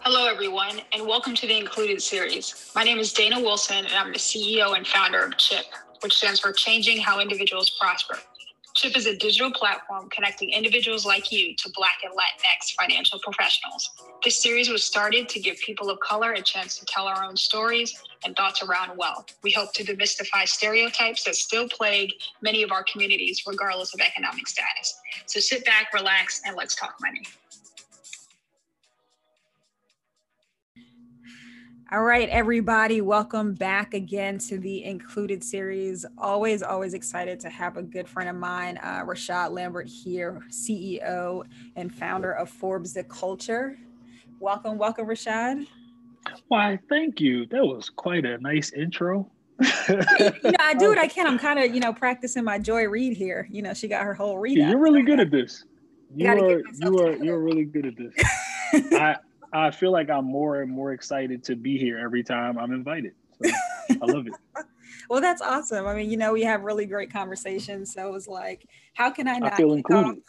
Hello, everyone, and welcome to the Included series. My name is Dana Wilson, and I'm the CEO and founder of CHIP, which stands for Changing How Individuals Prosper. CHIP is a digital platform connecting individuals like you to Black and Latinx financial professionals. This series was started to give people of color a chance to tell our own stories and thoughts around wealth. We hope to demystify stereotypes that still plague many of our communities, regardless of economic status. So sit back, relax, and let's talk money. All right, everybody, welcome back again to the Included series. Always, always excited to have a good friend of mine, uh, Rashaad Lambert, here, CEO and founder of Forbes the Culture. Welcome, welcome, Rashaad. Why, thank you. That was quite a nice intro. you know, I do what I can. I'm kind of, you know, practicing my Joy Reid here. You know, she got her whole read. You're really good at this. You are, you are, you're really good at this. I, I feel like I'm more and more excited to be here every time I'm invited. So I love it. well, that's awesome. I mean, you know, we have really great conversations. So it was like, how can I not I feel included? Off?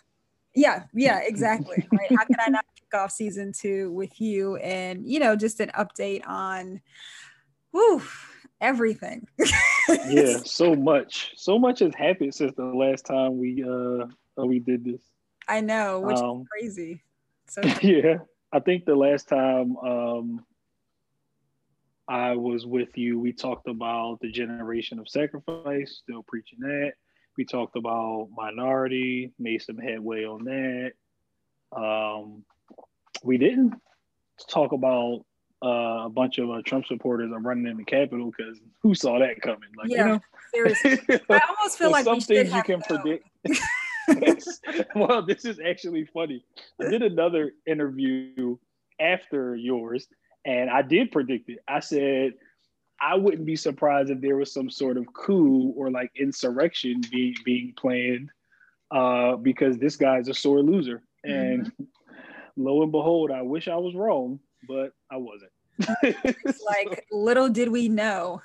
Yeah, yeah, exactly. right. How can I not kick off season two with you and you know, just an update on whew, everything. yeah, so much. So much has happened since the last time we uh we did this. I know, which um, is crazy. So yeah. I think the last time um, I was with you, we talked about the generation of sacrifice, still preaching that. We talked about minority, made some headway on that. Um, we didn't talk about uh, a bunch of uh, Trump supporters are running in the Capitol because who saw that coming? Like, yeah, you know? seriously. I almost feel like some things you can predict. well, this is actually funny. I did another interview after yours, and I did predict it. I said I wouldn't be surprised if there was some sort of coup or like insurrection being being planned, uh, because this guy's a sore loser. And mm-hmm. lo and behold, I wish I was wrong, but I wasn't. like little did we know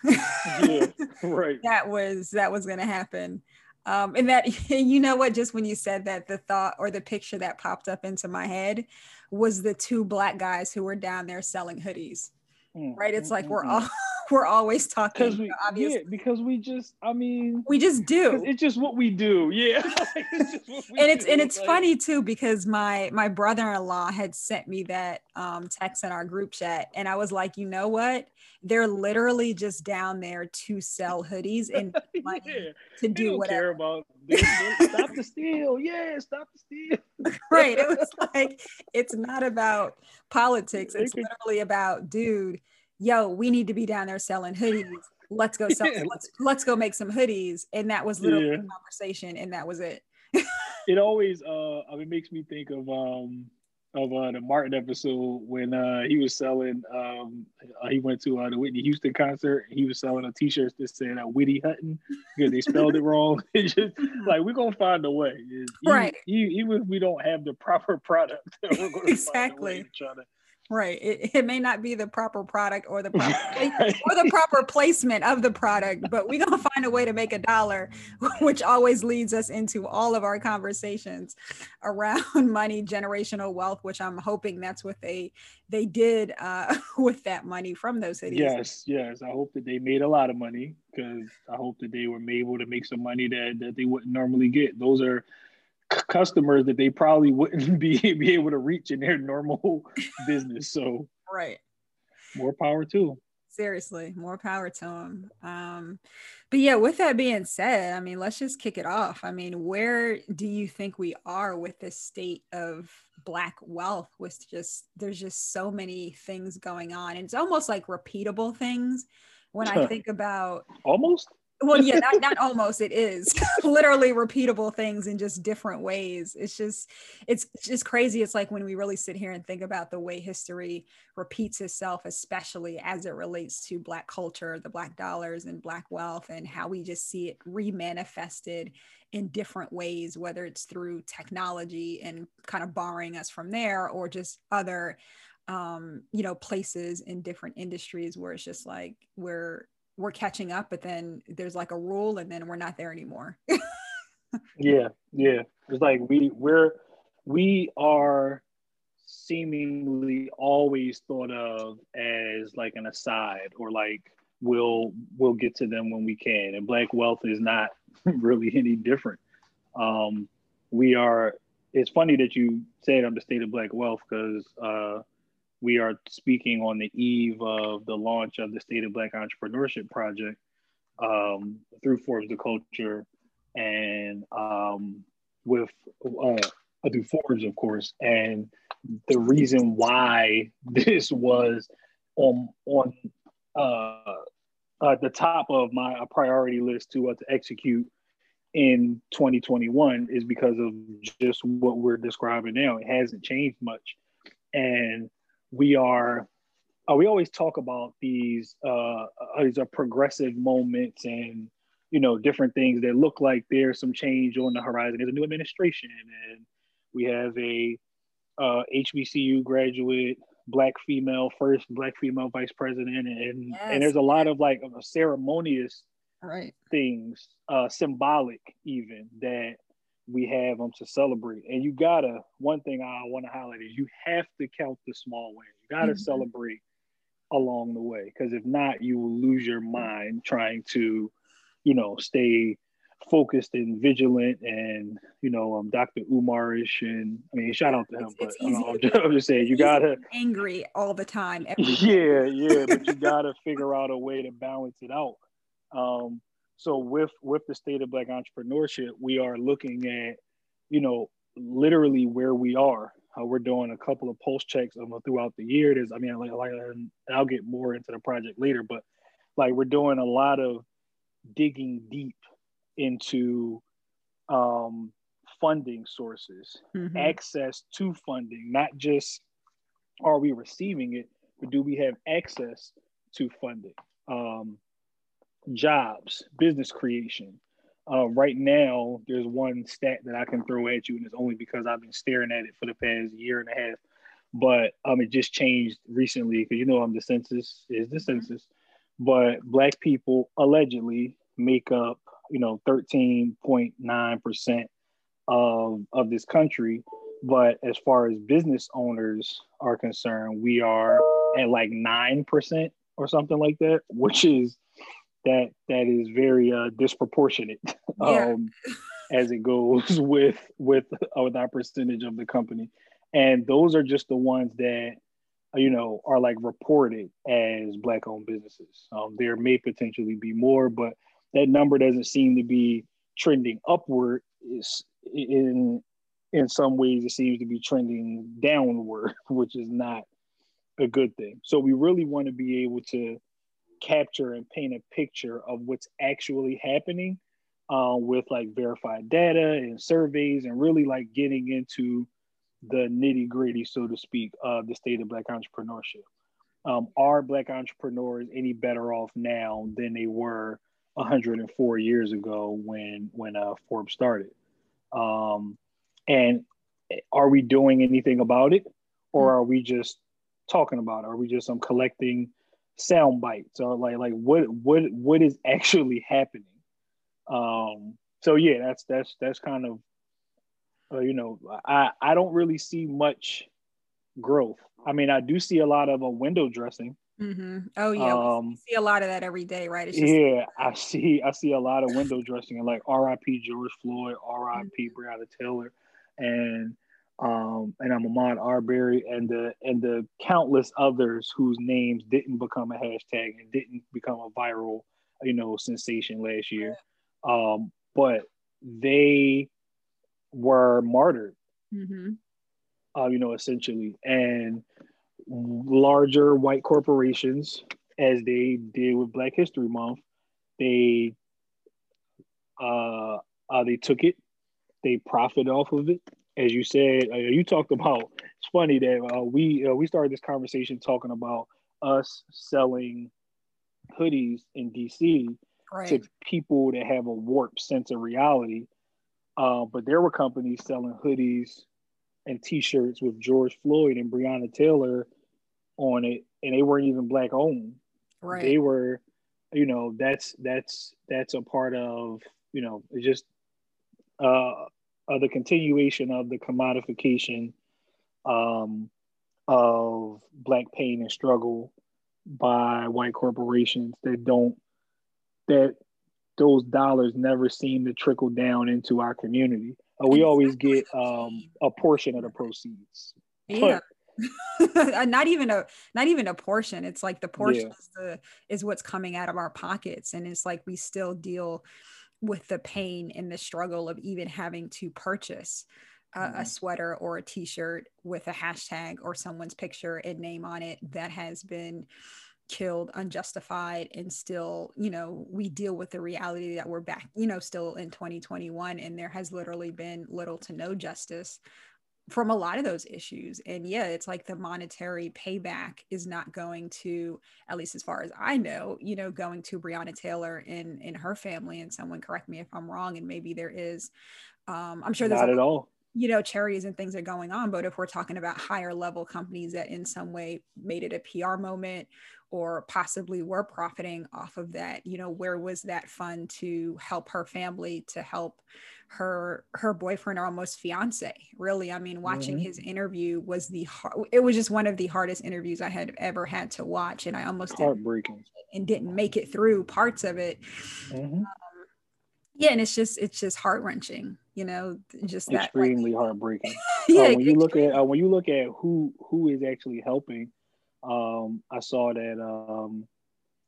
yeah, right that was that was going to happen um, and that, you know what, just when you said that, the thought or the picture that popped up into my head was the two black guys who were down there selling hoodies. Mm, right? It's mm, like mm, we're mm. all we're always talking. Because we, obviously. yeah, because we just, I mean, we just do. It's just what we do. Yeah. it's we and it's do. and it's like, funny too because my my brother-in-law had sent me that um, text in our group chat, and I was like, you know what? They're literally just down there to sell hoodies and money yeah. to do don't whatever. Care about stop the steal. Yeah, stop the steal. right. It was like it's not about politics. It's literally about, dude yo, we need to be down there selling hoodies. Let's go sell. let's let's go make some hoodies. And that was literally yeah. the conversation, and that was it. it always uh, it makes me think of um of uh, the Martin episode when uh, he was selling. Um, uh, he went to uh, the Whitney Houston concert. He was selling a T-shirt that said uh, "Whitty Hutton" because they spelled it wrong. it's just like we're gonna find a way, right? Even if we don't have the proper product, exactly. Try to Right. It, it may not be the proper product or the proper or the proper placement of the product, but we're gonna find a way to make a dollar, which always leads us into all of our conversations around money, generational wealth, which I'm hoping that's what they they did uh, with that money from those cities. Yes, yes. I hope that they made a lot of money because I hope that they were able to make some money that, that they wouldn't normally get. Those are customers that they probably wouldn't be, be able to reach in their normal business. So right, more power to them. Seriously, more power to them. Um, but yeah, with that being said, I mean, let's just kick it off. I mean, where do you think we are with this state of black wealth? With just there's just so many things going on, and it's almost like repeatable things. When I think about almost well yeah not, not almost it is. Literally repeatable things in just different ways. It's just it's just crazy. It's like when we really sit here and think about the way history repeats itself especially as it relates to black culture the black dollars and black wealth and how we just see it remanifested in different ways whether it's through technology and kind of borrowing us from there or just other um you know places in different industries where it's just like we're we're catching up, but then there's like a rule and then we're not there anymore. yeah, yeah. It's like we we're we are seemingly always thought of as like an aside or like we'll we'll get to them when we can and black wealth is not really any different um, we are it's funny that you said on the state of black wealth because uh, we are speaking on the eve of the launch of the state of black entrepreneurship project um, through forbes the culture and um, with uh, through forbes of course and the reason why this was on on uh, at the top of my priority list to uh, to execute in 2021 is because of just what we're describing now. It hasn't changed much, and we are. Uh, we always talk about these uh, uh, these are progressive moments and you know different things that look like there's some change on the horizon. There's a new administration, and we have a uh, HBCU graduate, black female, first black female vice president, and yes. and there's a lot of like ceremonious right things, uh, symbolic even that we have them to celebrate. And you gotta one thing I want to highlight is you have to count the small wins. You gotta mm-hmm. celebrate along the way because if not, you will lose your mind trying to, you know, stay focused and vigilant and you know um dr umarish and i mean shout out to him it's, but it's I'm, just, I'm, just, saying you gotta angry all the time yeah yeah but you gotta figure out a way to balance it out um so with with the state of black entrepreneurship we are looking at you know literally where we are how we're doing a couple of pulse checks um, throughout the year there's i mean like, like i'll get more into the project later but like we're doing a lot of digging deep into um, funding sources, mm-hmm. access to funding, not just are we receiving it, but do we have access to funding? Um, jobs, business creation. Uh, right now, there's one stat that I can throw at you, and it's only because I've been staring at it for the past year and a half. But um, it just changed recently because you know I'm the census is the mm-hmm. census, but black people allegedly make up you know 13.9 percent of of this country but as far as business owners are concerned we are at like 9 percent or something like that which is that that is very uh, disproportionate yeah. um, as it goes with with uh, with our percentage of the company and those are just the ones that you know are like reported as black owned businesses um, there may potentially be more but that number doesn't seem to be trending upward. Is in in some ways it seems to be trending downward, which is not a good thing. So we really want to be able to capture and paint a picture of what's actually happening uh, with like verified data and surveys and really like getting into the nitty gritty, so to speak, of the state of Black entrepreneurship. Um, are Black entrepreneurs any better off now than they were 104 years ago when when uh, Forbes started. Um, and are we doing anything about it, or hmm. are we just talking about it? Are we just um, collecting sound bites, or like like what what what is actually happening? Um, so yeah, that's that's that's kind of uh, you know I I don't really see much growth. I mean, I do see a lot of a uh, window dressing. Mm-hmm. Oh yeah, um, see a lot of that every day, right? Just- yeah, I see. I see a lot of window dressing and like R.I.P. George Floyd, R.I.P. Mm-hmm. Breonna Taylor, and um, and I'm Ahmaud Arbery, and the and the countless others whose names didn't become a hashtag and didn't become a viral, you know, sensation last year, um, but they were martyred. Mm-hmm. Uh, you know, essentially, and larger white corporations, as they did with Black History Month, they uh, uh, they took it, they profit off of it. As you said, uh, you talked about. It's funny that uh, we uh, we started this conversation talking about us selling hoodies in DC right. to people that have a warped sense of reality. Uh, but there were companies selling hoodies and T-shirts with George Floyd and Breonna Taylor on it, and they weren't even black owned. Right. They were, you know, that's that's that's a part of you know just uh, of the continuation of the commodification um, of black pain and struggle by white corporations that don't that those dollars never seem to trickle down into our community. Uh, we always get um, a portion of the proceeds. Yeah. not even a not even a portion. It's like the portion yeah. is the is what's coming out of our pockets, and it's like we still deal with the pain and the struggle of even having to purchase a, mm-hmm. a sweater or a t-shirt with a hashtag or someone's picture and name on it that has been killed unjustified and still you know we deal with the reality that we're back you know still in 2021 and there has literally been little to no justice from a lot of those issues and yeah it's like the monetary payback is not going to at least as far as i know you know going to breonna taylor and in her family and someone correct me if i'm wrong and maybe there is um i'm sure there's not a, at all you know charities and things are going on but if we're talking about higher level companies that in some way made it a pr moment or possibly were profiting off of that you know where was that fund to help her family to help her her boyfriend or almost fiance really i mean watching mm-hmm. his interview was the it was just one of the hardest interviews i had ever had to watch and i almost heartbreaking and didn't make it through parts of it mm-hmm. Um, yeah and it's just it's just heart-wrenching you know just that extremely like, heartbreaking yeah uh, when you look at uh, when you look at who who is actually helping um i saw that um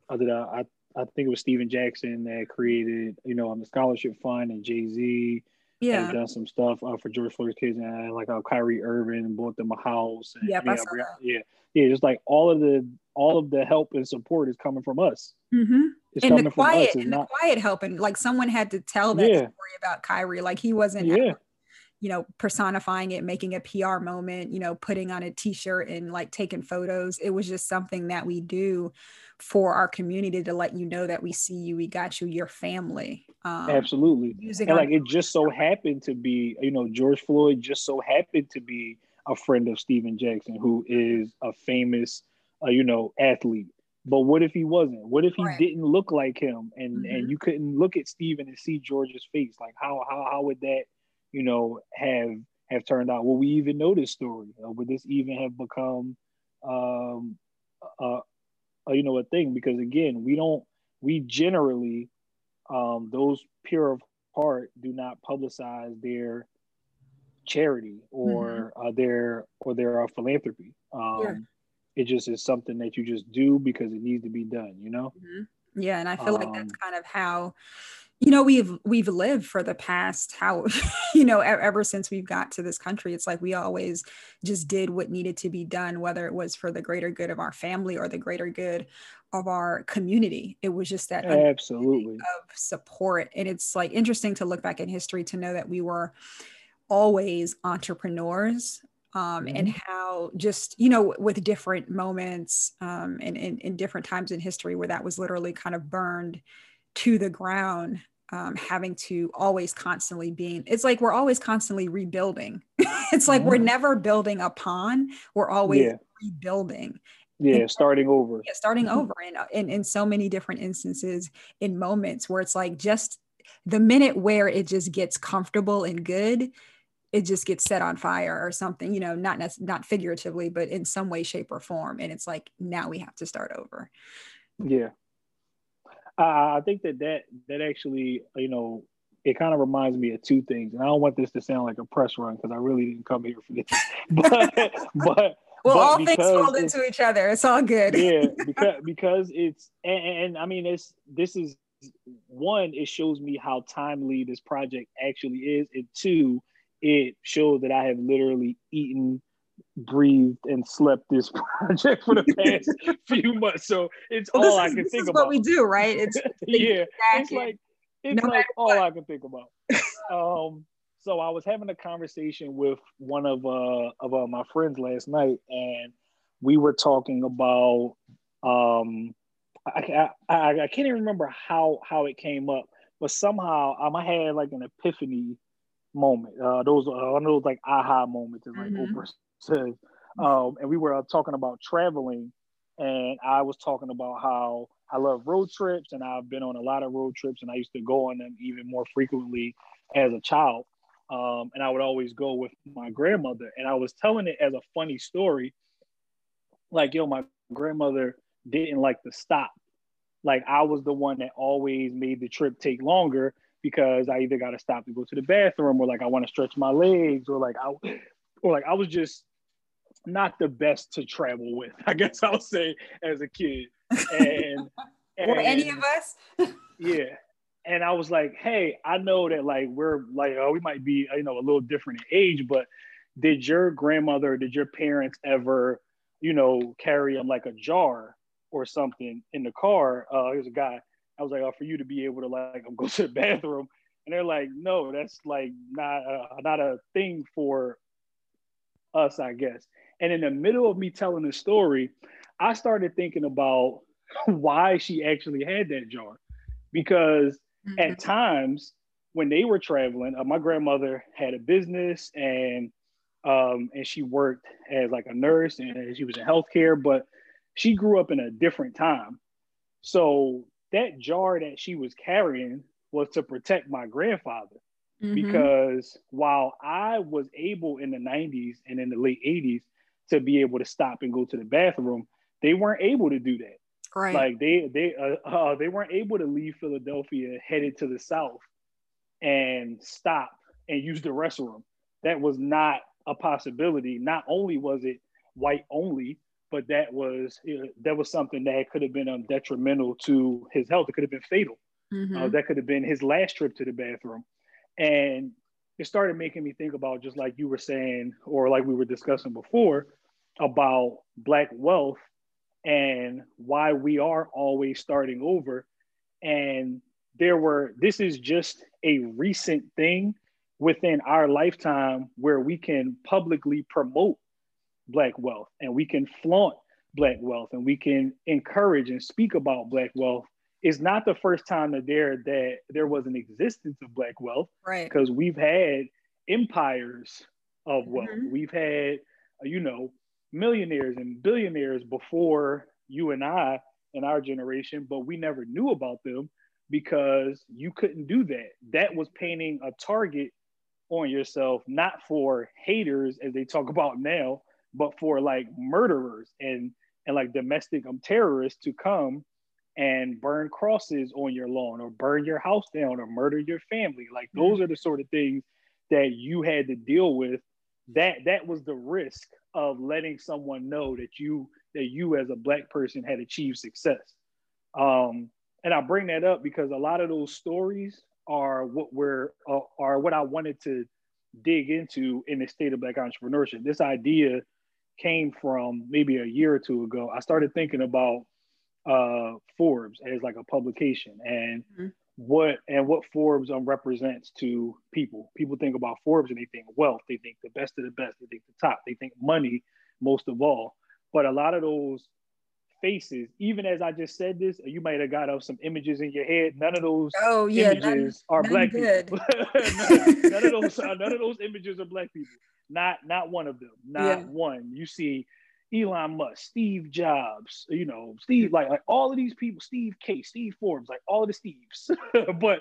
I did I, I think it was Stephen Jackson that created, you know, on the scholarship fund and Jay Z. Yeah, done some stuff uh, for George Floyd's kids and like uh, Kyrie Irving bought them a house. And, yep, yeah, yeah, yeah, just like all of the all of the help and support is coming from us. Mm-hmm. and the quiet, and not... the quiet helping. Like someone had to tell that yeah. story about Kyrie. Like he wasn't. Yeah you know, personifying it, making a PR moment, you know, putting on a t-shirt and like taking photos. It was just something that we do for our community to let you know that we see you, we got you, your family. Um, Absolutely. and like it just so happened to be, you know, George Floyd just so happened to be a friend of Stephen Jackson, who is a famous, uh, you know, athlete. But what if he wasn't? What if he right. didn't look like him, and mm-hmm. and you couldn't look at Stephen and see George's face? Like how how how would that you know, have have turned out? Will we even know this story? Uh, would this even have become, um, uh, you know, a thing? Because again, we don't. We generally, um, those pure of heart, do not publicize their charity or mm-hmm. uh, their or their uh, philanthropy. Um. It just is something that you just do because it needs to be done. You know. Mm-hmm. Yeah, and I feel um, like that's um, kind of how you know we've we've lived for the past how you know ever since we've got to this country it's like we always just did what needed to be done whether it was for the greater good of our family or the greater good of our community it was just that absolutely of support and it's like interesting to look back in history to know that we were always entrepreneurs um, mm-hmm. and how just you know with different moments um, and in different times in history where that was literally kind of burned to the ground um, having to always constantly being it's like we're always constantly rebuilding it's like mm-hmm. we're never building upon we're always yeah. rebuilding yeah and, starting over yeah, starting over and in, in so many different instances in moments where it's like just the minute where it just gets comfortable and good it just gets set on fire or something you know not not figuratively but in some way shape or form and it's like now we have to start over yeah I think that that that actually, you know, it kind of reminds me of two things, and I don't want this to sound like a press run because I really didn't come here for this. but but well, but all things fold into each other. It's all good. yeah, because because it's and, and I mean it's this is one. It shows me how timely this project actually is, and two, it shows that I have literally eaten breathed and slept this project for the past few months. So it's well, all I can think about. What we do, right? It's yeah. It's like it's no like all what. I can think about. um, so I was having a conversation with one of uh of uh, my friends last night, and we were talking about um I, I, I can't even remember how how it came up, but somehow um, I had like an epiphany moment. Uh, those uh, one of those like aha moments, and like mm-hmm. Oprah says. Um, and we were uh, talking about traveling, and I was talking about how I love road trips, and I've been on a lot of road trips, and I used to go on them even more frequently as a child. Um, and I would always go with my grandmother, and I was telling it as a funny story. like, yo, my grandmother didn't like to stop. Like I was the one that always made the trip take longer because I either got to stop to go to the bathroom or like I want to stretch my legs or like I or like I was just not the best to travel with. I guess I'll say as a kid. And, and or any of us. yeah. And I was like, hey, I know that like we're like, oh, we might be, you know, a little different in age, but did your grandmother, did your parents ever, you know, carry them like a jar or something in the car? Uh, there's a guy I was like, oh, for you to be able to like go to the bathroom, and they're like, no, that's like not a, not a thing for us, I guess. And in the middle of me telling the story, I started thinking about why she actually had that jar, because mm-hmm. at times when they were traveling, uh, my grandmother had a business and um, and she worked as like a nurse and she was in healthcare, but she grew up in a different time. So that jar that she was carrying was to protect my grandfather. Mm-hmm. Because while I was able in the 90s and in the late 80s to be able to stop and go to the bathroom, they weren't able to do that. Right. Like they they uh, uh, they weren't able to leave Philadelphia headed to the south and stop and use the restroom. That was not a possibility. Not only was it white only, but that was you know, that was something that could have been um, detrimental to his health. It could have been fatal. Mm-hmm. Uh, that could have been his last trip to the bathroom, and it started making me think about just like you were saying, or like we were discussing before, about black wealth and why we are always starting over. And there were this is just a recent thing within our lifetime where we can publicly promote black wealth and we can flaunt black wealth and we can encourage and speak about black wealth. It's not the first time that there that there was an existence of black wealth right. because we've had empires of wealth. Mm-hmm. we've had you know millionaires and billionaires before you and i in our generation but we never knew about them because you couldn't do that. That was painting a target on yourself not for haters as they talk about now but for like murderers and and like domestic um, terrorists to come and burn crosses on your lawn or burn your house down or murder your family. Like mm-hmm. those are the sort of things that you had to deal with. That that was the risk of letting someone know that you that you as a black person had achieved success. Um and i bring that up because a lot of those stories are what we're uh, are what i wanted to dig into in the state of black entrepreneurship. This idea came from maybe a year or two ago. I started thinking about uh, Forbes as like a publication and mm-hmm. what and what Forbes um, represents to people. People think about Forbes and they think wealth, they think the best of the best, they think the top, they think money most of all. But a lot of those faces, even as I just said this, you might have got up some images in your head. None of those oh, yeah, images none, are none black good. people. none, none, of those none of those images are black people. Not not one of them. Not yeah. one. You see Elon Musk, Steve Jobs, you know, Steve, like like all of these people, Steve K, Steve Forbes, like all of the Steves, but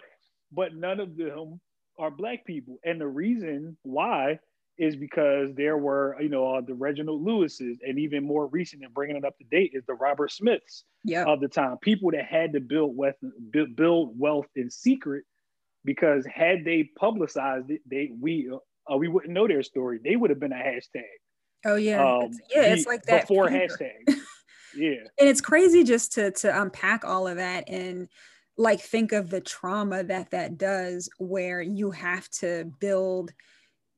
but none of them are black people. And the reason why is because there were, you know, uh, the Reginald Lewis's, and even more recent and bringing it up to date is the Robert Smiths yep. of the time. People that had to build wealth, build wealth in secret, because had they publicized it, they we uh, we wouldn't know their story. They would have been a hashtag. Oh yeah, um, it's, yeah, it's like that before hashtag. yeah, and it's crazy just to to unpack all of that and like think of the trauma that that does, where you have to build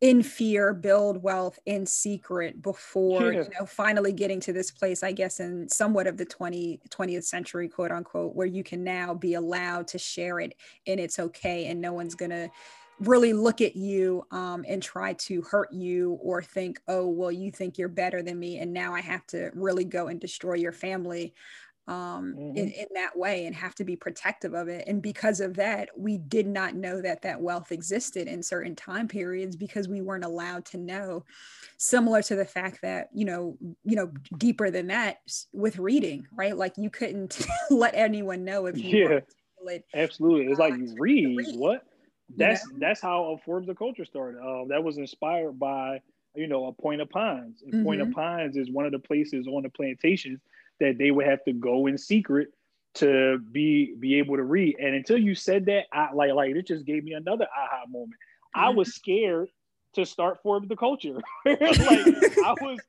in fear build wealth in secret before yeah. you know finally getting to this place i guess in somewhat of the 20 20th century quote unquote where you can now be allowed to share it and it's okay and no one's gonna really look at you um, and try to hurt you or think, oh, well, you think you're better than me. And now I have to really go and destroy your family um, mm-hmm. in, in that way and have to be protective of it. And because of that, we did not know that that wealth existed in certain time periods because we weren't allowed to know. Similar to the fact that, you know, you know, deeper than that with reading, right? Like you couldn't let anyone know if you yeah, absolutely. It's uh, like you read, read. what? that's that's how a Forbes the culture started. Uh, that was inspired by you know, a Point of Pines. And mm-hmm. Point of mm-hmm. Pines is one of the places on the plantations that they would have to go in secret to be be able to read. And until you said that, I like like it just gave me another aha moment. Mm-hmm. I was scared to start for the culture. like I was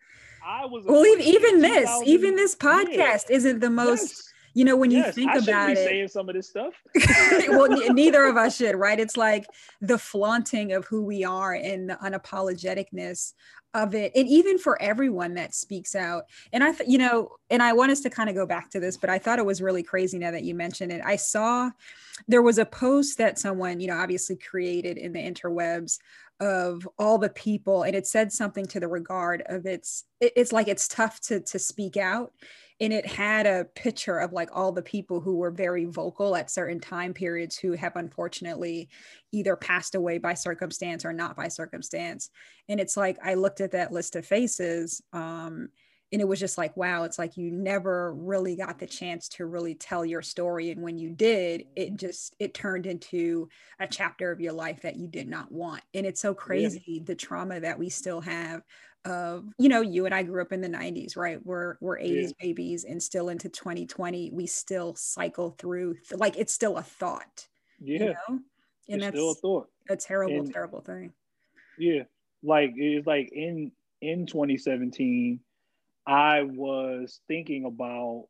I was well even this, even this podcast yeah. isn't the most yes you know when you yes, think I about it saying some of this stuff. Well neither of us should right? It's like the flaunting of who we are and the unapologeticness of it and even for everyone that speaks out. And i th- you know and i want us to kind of go back to this but i thought it was really crazy now that you mentioned it. I saw there was a post that someone you know obviously created in the interwebs of all the people and it said something to the regard of it's it's like it's tough to to speak out and it had a picture of like all the people who were very vocal at certain time periods who have unfortunately either passed away by circumstance or not by circumstance. And it's like i looked at that list of faces um, and it was just like wow it's like you never really got the chance to really tell your story. And when you did it just it turned into a chapter of your life that you did not want. And it's so crazy yeah. the trauma that we still have of you know you and i grew up in the 90s right? We're we're 80s yeah. babies and still into 2020 we still cycle through like it's still a thought yeah. you know? and it's that's still a thought. a terrible and, terrible thing. Yeah. Like it's like in in 2017 i was thinking about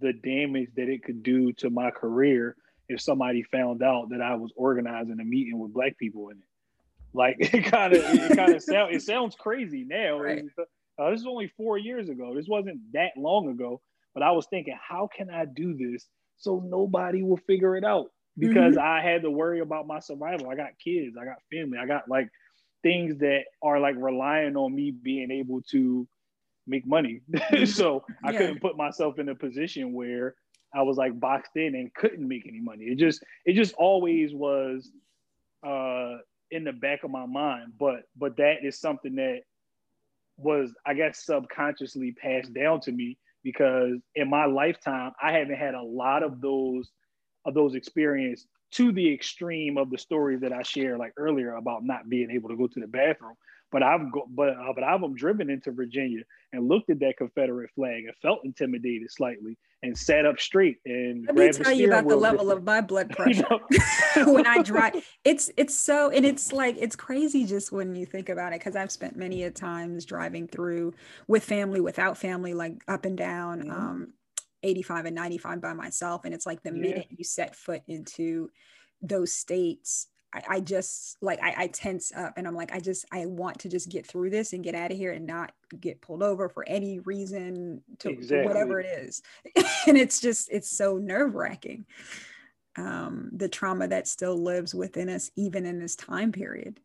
the damage that it could do to my career if somebody found out that i was organizing a meeting with black people in it like it kind of it kind of sound it sounds crazy now. Right. Uh, this is only four years ago. This wasn't that long ago. But I was thinking, how can I do this so nobody will figure it out? Because mm-hmm. I had to worry about my survival. I got kids, I got family, I got like things that are like relying on me being able to make money. Mm-hmm. so I couldn't put myself in a position where I was like boxed in and couldn't make any money. It just it just always was uh in the back of my mind, but but that is something that was I guess subconsciously passed down to me because in my lifetime I haven't had a lot of those of those experiences to the extreme of the stories that I shared like earlier about not being able to go to the bathroom. But I've go, but uh, but I've driven into Virginia and looked at that Confederate flag and felt intimidated slightly and sat up straight and let me tell you about the level of my blood pressure when I drive. It's it's so and it's like it's crazy just when you think about it because I've spent many a times driving through with family, without family, like up and down. Mm-hmm. Um, 85 and 95 by myself and it's like the yeah. minute you set foot into those states I, I just like I, I tense up and I'm like, I just I want to just get through this and get out of here and not get pulled over for any reason to, exactly. whatever it is. and it's just it's so nerve wracking. Um, the trauma that still lives within us even in this time period.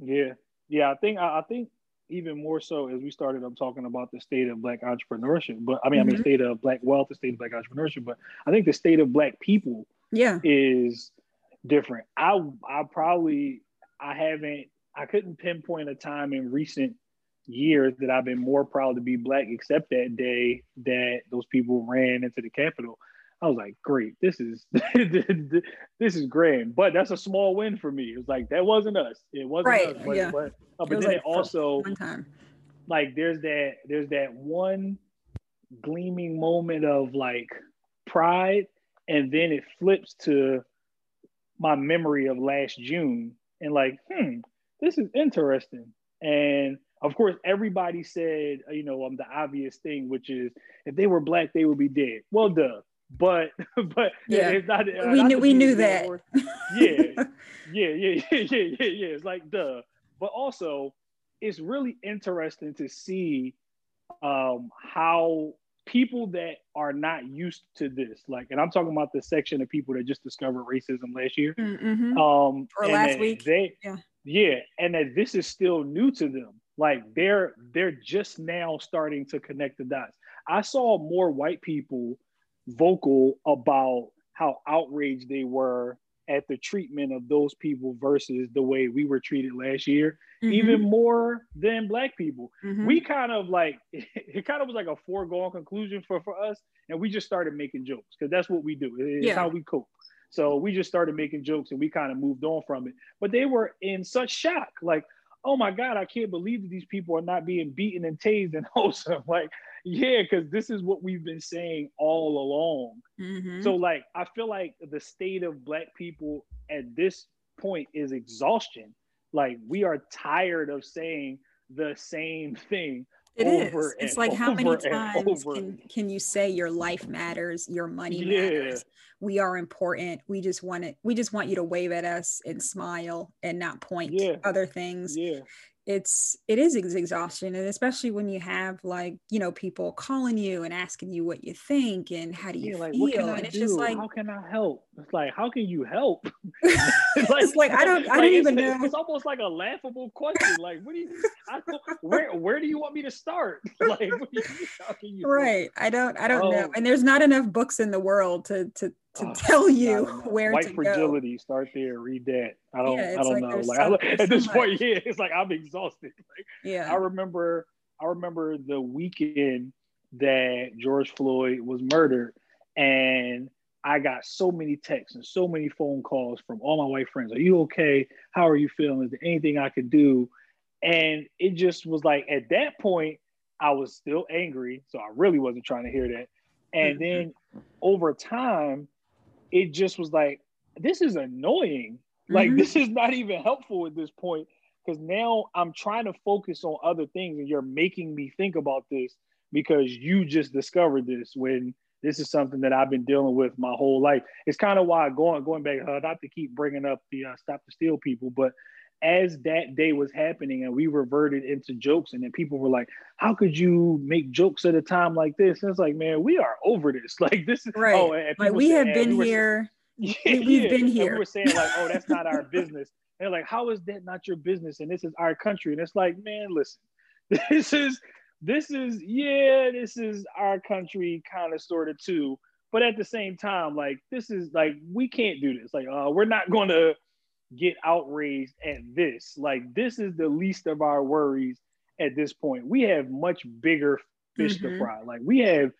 Yeah. Yeah. I think I, I think even more so as we started up talking about the state of black entrepreneurship, but I mean, mm-hmm. I mean, mm-hmm. state of black wealth, the state of black entrepreneurship, but I think the state of black people, yeah, is different. I I probably I haven't I couldn't pinpoint a time in recent years that I've been more proud to be black, except that day that those people ran into the Capitol. I was like, great, this is this is grand, but that's a small win for me. It was like that wasn't us. It wasn't right, us. But, yeah. but, uh, but then like it also like there's that there's that one gleaming moment of like pride, and then it flips to my memory of last June and like, hmm, this is interesting. And of course, everybody said, you know, um, the obvious thing, which is if they were black, they would be dead. Well, duh. But but yeah, it's not, we not knew we knew that. yeah, yeah, yeah, yeah, yeah, yeah, yeah. It's like duh. But also, it's really interesting to see um, how people that are not used to this, like, and I'm talking about the section of people that just discovered racism last year, mm-hmm. um, or last week, they, yeah, yeah, and that this is still new to them. Like they're they're just now starting to connect the dots. I saw more white people vocal about how outraged they were at the treatment of those people versus the way we were treated last year, mm-hmm. even more than black people. Mm-hmm. We kind of like it kind of was like a foregone conclusion for, for us. And we just started making jokes because that's what we do. It's yeah. how we cope. So we just started making jokes and we kind of moved on from it. But they were in such shock, like, oh my God, I can't believe that these people are not being beaten and tased and wholesome. Like, yeah, because this is what we've been saying all along. Mm-hmm. So, like, I feel like the state of Black people at this point is exhaustion. Like, we are tired of saying the same thing it is. It's like how many times can, can you say your life matters, your money yeah. matters, we are important. We just want it, we just want you to wave at us and smile and not point yeah. other things. Yeah it's it is exhaustion and especially when you have like you know people calling you and asking you what you think and how do you yeah, like, feel and it's do? just like how can i help? It's like how can you help? It's like, it's like i don't i don't even know. it's almost like a laughable question like what do you I don't, where where do you want me to start? Like you, you right i don't i don't know oh. and there's not enough books in the world to to to oh, tell you where white to fragility go. start there read that. I don't yeah, i don't like know. like so, I, at this so point yeah it's like i'm exhausted. Like yeah. i remember i remember the weekend that george floyd was murdered and i got so many texts and so many phone calls from all my white friends. Are you okay? How are you feeling? Is there anything i could do? And it just was like at that point i was still angry so i really wasn't trying to hear that. And mm-hmm. then over time it just was like, this is annoying. Like, mm-hmm. this is not even helpful at this point because now I'm trying to focus on other things and you're making me think about this because you just discovered this when this is something that I've been dealing with my whole life. It's kind of why going going back, uh, not to keep bringing up the uh, stop the steal people, but as that day was happening and we reverted into jokes and then people were like how could you make jokes at a time like this? And it's like man we are over this. Like this is right. oh, like we have been we here. Yeah, we, have been here and we were saying like oh that's not our business. And they're like how is that not your business? And this is our country. And it's like man listen this is this is yeah this is our country kind of sort of too. But at the same time like this is like we can't do this. Like uh, we're not going to get outraged at this. Like this is the least of our worries at this point. We have much bigger fish mm-hmm. to fry. Like we have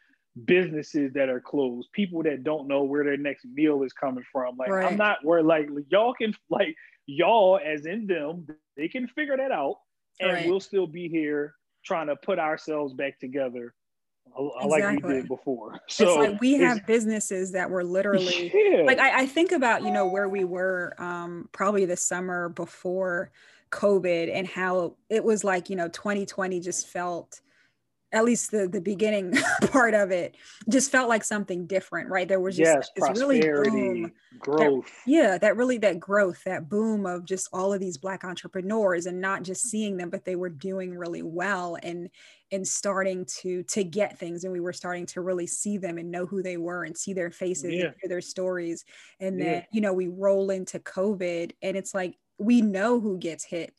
businesses that are closed, people that don't know where their next meal is coming from. Like right. I'm not where like y'all can like y'all as in them, they can figure that out and right. we'll still be here trying to put ourselves back together exactly. like we did before. So it's like we have businesses that were literally yeah. like I, I, think about you know where we were um, probably the summer before COVID and how it was like you know 2020 just felt at least the the beginning part of it just felt like something different right there was just yes, this really boom growth that, yeah that really that growth that boom of just all of these black entrepreneurs and not just seeing them but they were doing really well and and starting to to get things and we were starting to really see them and know who they were and see their faces yeah. and hear their stories and then yeah. you know we roll into covid and it's like we know who gets hit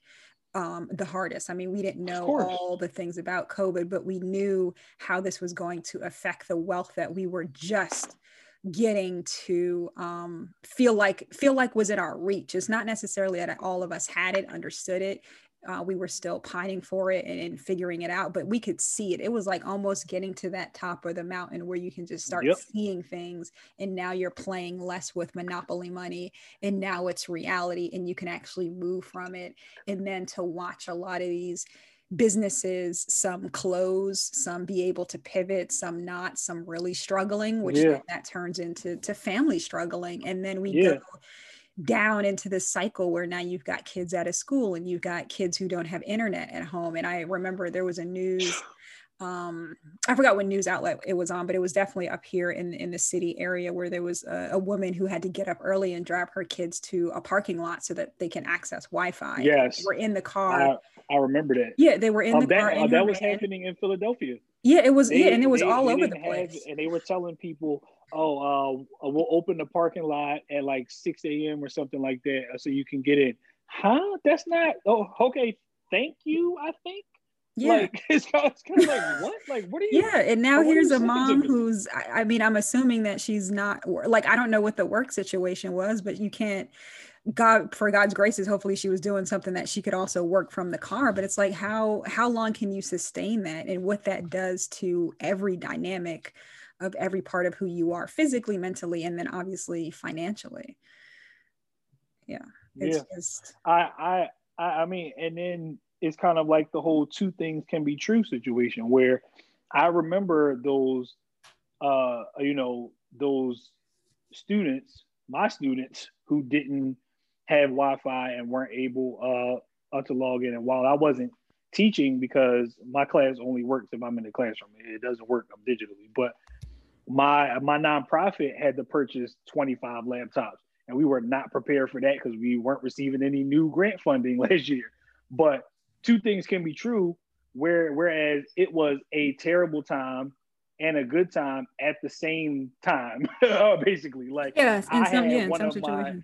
um, the hardest. I mean, we didn't know all the things about COVID, but we knew how this was going to affect the wealth that we were just getting to um, feel like feel like was in our reach. It's not necessarily that all of us had it, understood it uh, we were still pining for it and, and, figuring it out, but we could see it. It was like almost getting to that top of the mountain where you can just start yep. seeing things. And now you're playing less with monopoly money, and now it's reality, and you can actually move from it. And then to watch a lot of these businesses some close some be able to pivot some not some really struggling which yeah. that turns into to family struggling and then we yeah. go down into this cycle where now you've got kids out of school and you've got kids who don't have internet at home. And I remember there was a news um i forgot what news outlet it was on but it was definitely up here in in the city area where there was a, a woman who had to get up early and drive her kids to a parking lot so that they can access wi-fi. Yes. we're in the car. I, I, remember that yeah they were in um, the that, car uh, that was van. happening in philadelphia. Yeah it was they, yeah and it was they, all they over the place. have, and they were telling people oh, uh, we'll open the parking lot at like 6 a.m. or something like that so you can get in. Huh? That's not, oh, okay. Thank you, I think. Yeah. Like, it's, kind of, it's kind of like, what? Like, what are you? Yeah. And now here's a mom who's, I, I mean, I'm assuming that she's not, like, I don't know what the work situation was, but you can't, God for God's graces, hopefully she was doing something that she could also work from the car. But it's like how how long can you sustain that and what that does to every dynamic of every part of who you are physically, mentally, and then obviously financially. Yeah. It's yeah. Just... I, I, I, I mean, and then it's kind of like the whole two things can be true situation where I remember those, uh, you know, those students, my students who didn't have Wi-Fi and weren't able uh, to log in. And while I wasn't teaching because my class only works if I'm in the classroom, it doesn't work digitally. But my my nonprofit had to purchase 25 laptops, and we were not prepared for that because we weren't receiving any new grant funding last year. But two things can be true. Where whereas it was a terrible time and a good time at the same time, basically. Like yes, I some, had yeah, one of my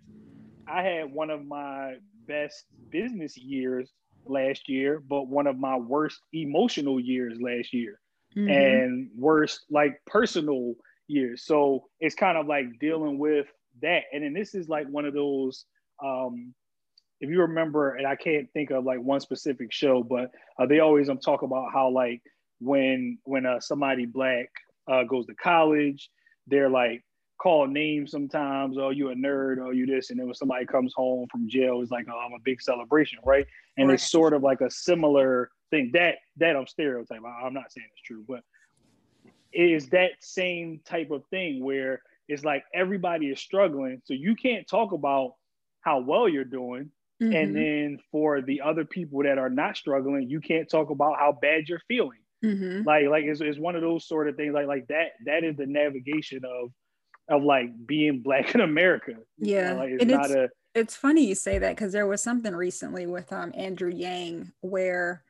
I had one of my best business years last year, but one of my worst emotional years last year. Mm-hmm. And worst like personal years. So it's kind of like dealing with that. And then this is like one of those um if you remember, and I can't think of like one specific show, but uh, they always um, talk about how like when when uh, somebody black uh, goes to college, they're like called names sometimes. Oh, you a nerd? Oh, you this? And then when somebody comes home from jail, it's like, oh, I'm a big celebration, right? And right. it's sort of like a similar thing. That that I'm stereotyping. I'm not saying it's true, but it is that same type of thing where it's like everybody is struggling, so you can't talk about how well you're doing Mm-hmm. And then for the other people that are not struggling, you can't talk about how bad you're feeling. Mm-hmm. Like, like it's, it's one of those sort of things. Like, like that. That is the navigation of, of like being black in America. Yeah, like it's and not it's, a. It's funny you say that because there was something recently with um Andrew Yang where,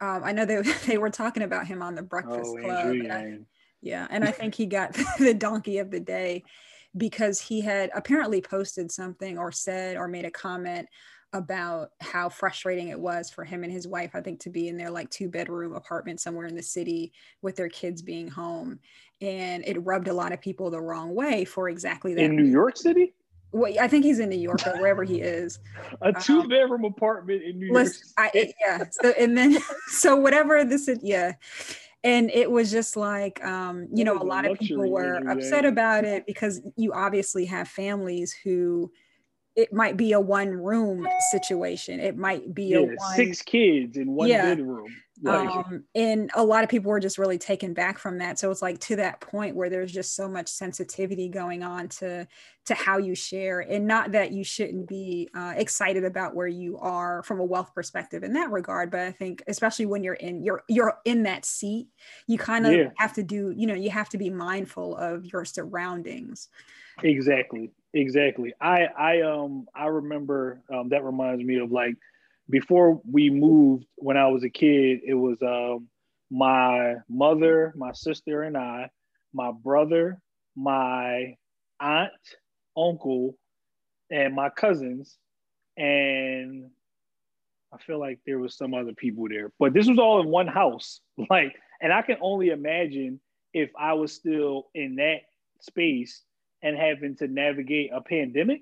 um, I know they they were talking about him on the Breakfast oh, Club. And I, yeah, and I think he got the donkey of the day because he had apparently posted something or said or made a comment about how frustrating it was for him and his wife, I think, to be in their like two bedroom apartment somewhere in the city with their kids being home. And it rubbed a lot of people the wrong way for exactly that. In New York City? Well, I think he's in New York or wherever he is. A two bedroom um, apartment in New York. I, yeah. So, and then, so whatever this is, yeah and it was just like um, you know a lot of people were upset about it because you obviously have families who it might be a one room situation. It might be yeah, a one, six kids in one yeah. bedroom. Like, um, and a lot of people were just really taken back from that. So it's like to that point where there's just so much sensitivity going on to to how you share, and not that you shouldn't be uh, excited about where you are from a wealth perspective in that regard. But I think especially when you're in you're you're in that seat, you kind of yeah. have to do you know you have to be mindful of your surroundings. Exactly Exactly. I I um I remember um, that reminds me of like before we moved when I was a kid. It was um my mother, my sister, and I, my brother, my aunt, uncle, and my cousins, and I feel like there was some other people there, but this was all in one house. Like, and I can only imagine if I was still in that space and having to navigate a pandemic.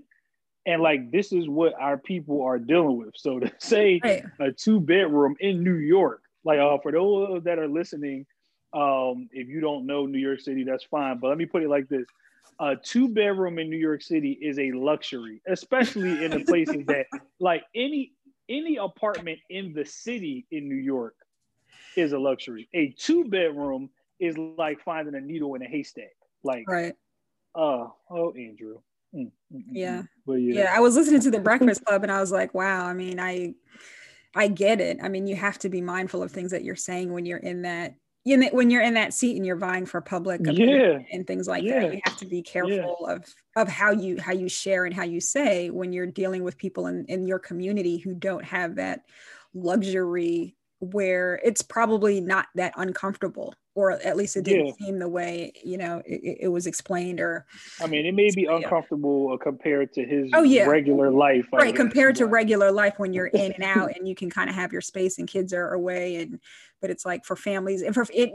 And like this is what our people are dealing with. So to say right. a two bedroom in New York, like uh, for those that are listening, um, if you don't know New York City, that's fine. But let me put it like this: a two bedroom in New York City is a luxury, especially in the places that like any any apartment in the city in New York is a luxury. A two bedroom is like finding a needle in a haystack. Like right. Oh, oh, Andrew. Mm, mm, mm yeah. Mm. yeah. Yeah. I was listening to the Breakfast Club and I was like, wow, I mean, I I get it. I mean, you have to be mindful of things that you're saying when you're in that you know, when you're in that seat and you're vying for public yeah. and things like yeah. that. You have to be careful yeah. of of how you how you share and how you say when you're dealing with people in, in your community who don't have that luxury where it's probably not that uncomfortable or at least it didn't yeah. seem the way you know it, it, was explained or i mean it may be uncomfortable yeah. compared to his oh, yeah. regular life right compared to regular life when you're in and out and you can kind of have your space and kids are away and but it's like for families and for it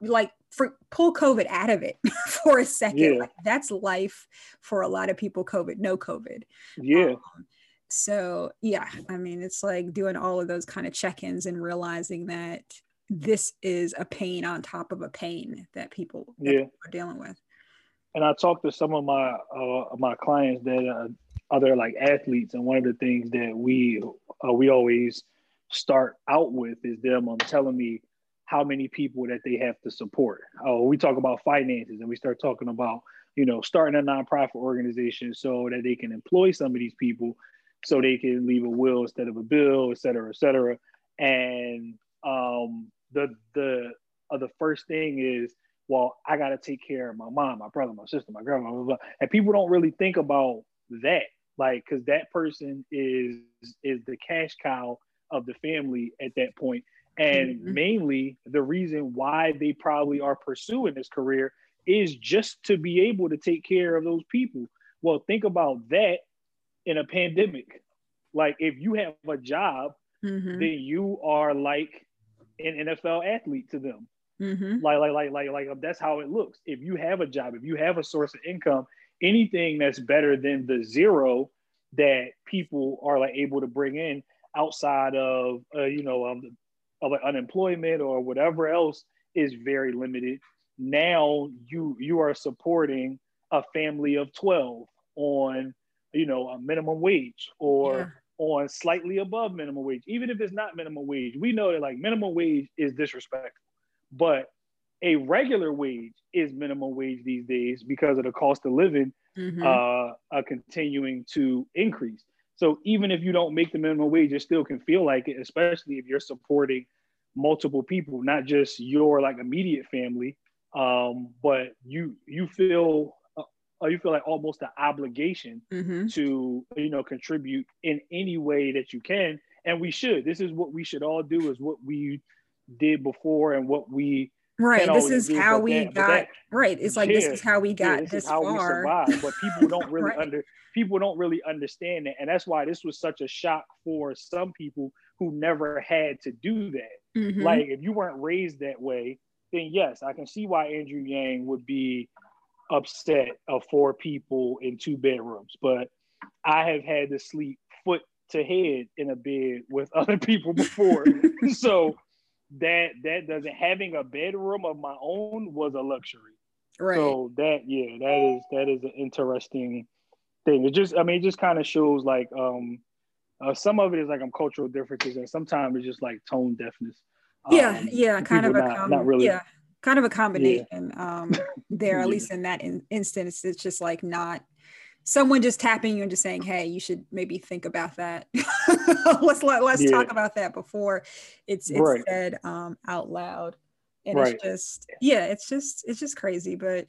like for pull covid out of it for a second like, that's life for a lot of people covid no covid yeah um, so yeah i mean it's like doing all of those kind of check-ins and realizing that this is a pain on top of a pain that people, that yeah. people are dealing with and i talked to some of my uh, my clients that uh, other like athletes, and one of the things that we uh, we always start out with is them um, telling me how many people that they have to support. Oh, we talk about finances, and we start talking about you know starting a nonprofit organization so that they can employ some of these people, so they can leave a will instead of a bill, et cetera, et cetera. And um, the the uh, the first thing is well, I got to take care of my mom, my brother, my sister, my grandma, blah, blah, blah. and people don't really think about that, like, because that person is is the cash cow of the family at that point. and mm-hmm. mainly the reason why they probably are pursuing this career is just to be able to take care of those people. Well, think about that in a pandemic. Like, if you have a job, mm-hmm. then you are like an NFL athlete to them. Mm-hmm. Like, like, like, like, like, that's how it looks. If you have a job, if you have a source of income, anything that's better than the zero that people are like able to bring in outside of, uh, you know, um, of like unemployment or whatever else is very limited. Now you you are supporting a family of twelve on, you know, a minimum wage or. Yeah on slightly above minimum wage, even if it's not minimum wage. We know that like minimum wage is disrespectful. But a regular wage is minimum wage these days because of the cost of living mm-hmm. uh, uh, continuing to increase. So even if you don't make the minimum wage, it still can feel like it, especially if you're supporting multiple people, not just your like immediate family, um, but you you feel uh, you feel like almost an obligation mm-hmm. to you know contribute in any way that you can, and we should. This is what we should all do. Is what we did before and what we right this is how we that, got that, right it's like yeah, this is how we got yeah, this, this how far. we survived but people don't really right. under people don't really understand it and that's why this was such a shock for some people who never had to do that mm-hmm. like if you weren't raised that way then yes i can see why andrew yang would be upset of four people in two bedrooms but i have had to sleep foot to head in a bed with other people before so that that doesn't having a bedroom of my own was a luxury. Right. So that yeah, that is that is an interesting thing. It just I mean it just kind of shows like um uh, some of it is like um cultural differences and sometimes it's just like tone deafness. Yeah, um, yeah, kind of a not, com- not really yeah, kind of a combination yeah. um there at yeah. least in that in- instance it's just like not someone just tapping you and just saying, "Hey, you should maybe think about that. let's let, let's yeah. talk about that before it's it's right. said um, out loud." And right. it's just yeah, it's just it's just crazy. But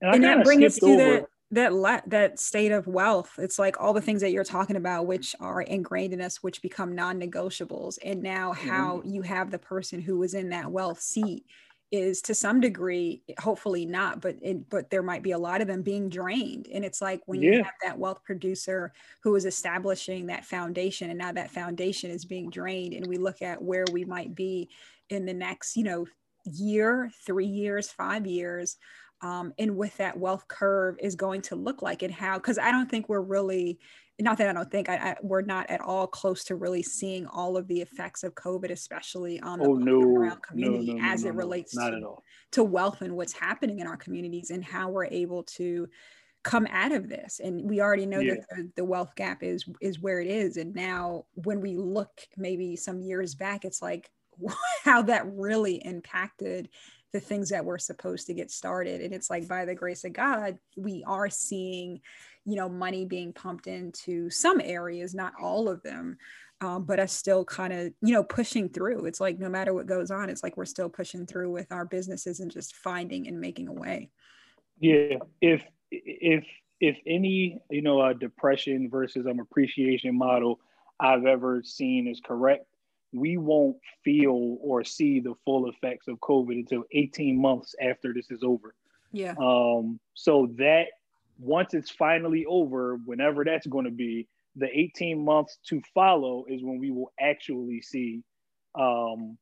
and, and that brings us to over. that that la- that state of wealth it's like all the things that you're talking about which are ingrained in us which become non-negotiables and now how mm-hmm. you have the person who was in that wealth seat is to some degree hopefully not but it, but there might be a lot of them being drained and it's like when yeah. you have that wealth producer who is establishing that foundation and now that foundation is being drained and we look at where we might be in the next you know year three years five years um, and with that wealth curve is going to look like and how because i don't think we're really not that I don't think I, I, we're not at all close to really seeing all of the effects of COVID, especially on the oh, no, community no, no, as it relates to, to wealth and what's happening in our communities and how we're able to come out of this. And we already know yeah. that the, the wealth gap is is where it is. And now when we look maybe some years back, it's like how that really impacted the things that we're supposed to get started. And it's like by the grace of God, we are seeing you know money being pumped into some areas not all of them um, but us still kind of you know pushing through. It's like no matter what goes on it's like we're still pushing through with our businesses and just finding and making a way. Yeah. If if if any you know a depression versus an appreciation model i've ever seen is correct we won't feel or see the full effects of covid until 18 months after this is over yeah um so that once it's finally over, whenever that's going to be, the 18 months to follow is when we will actually see um,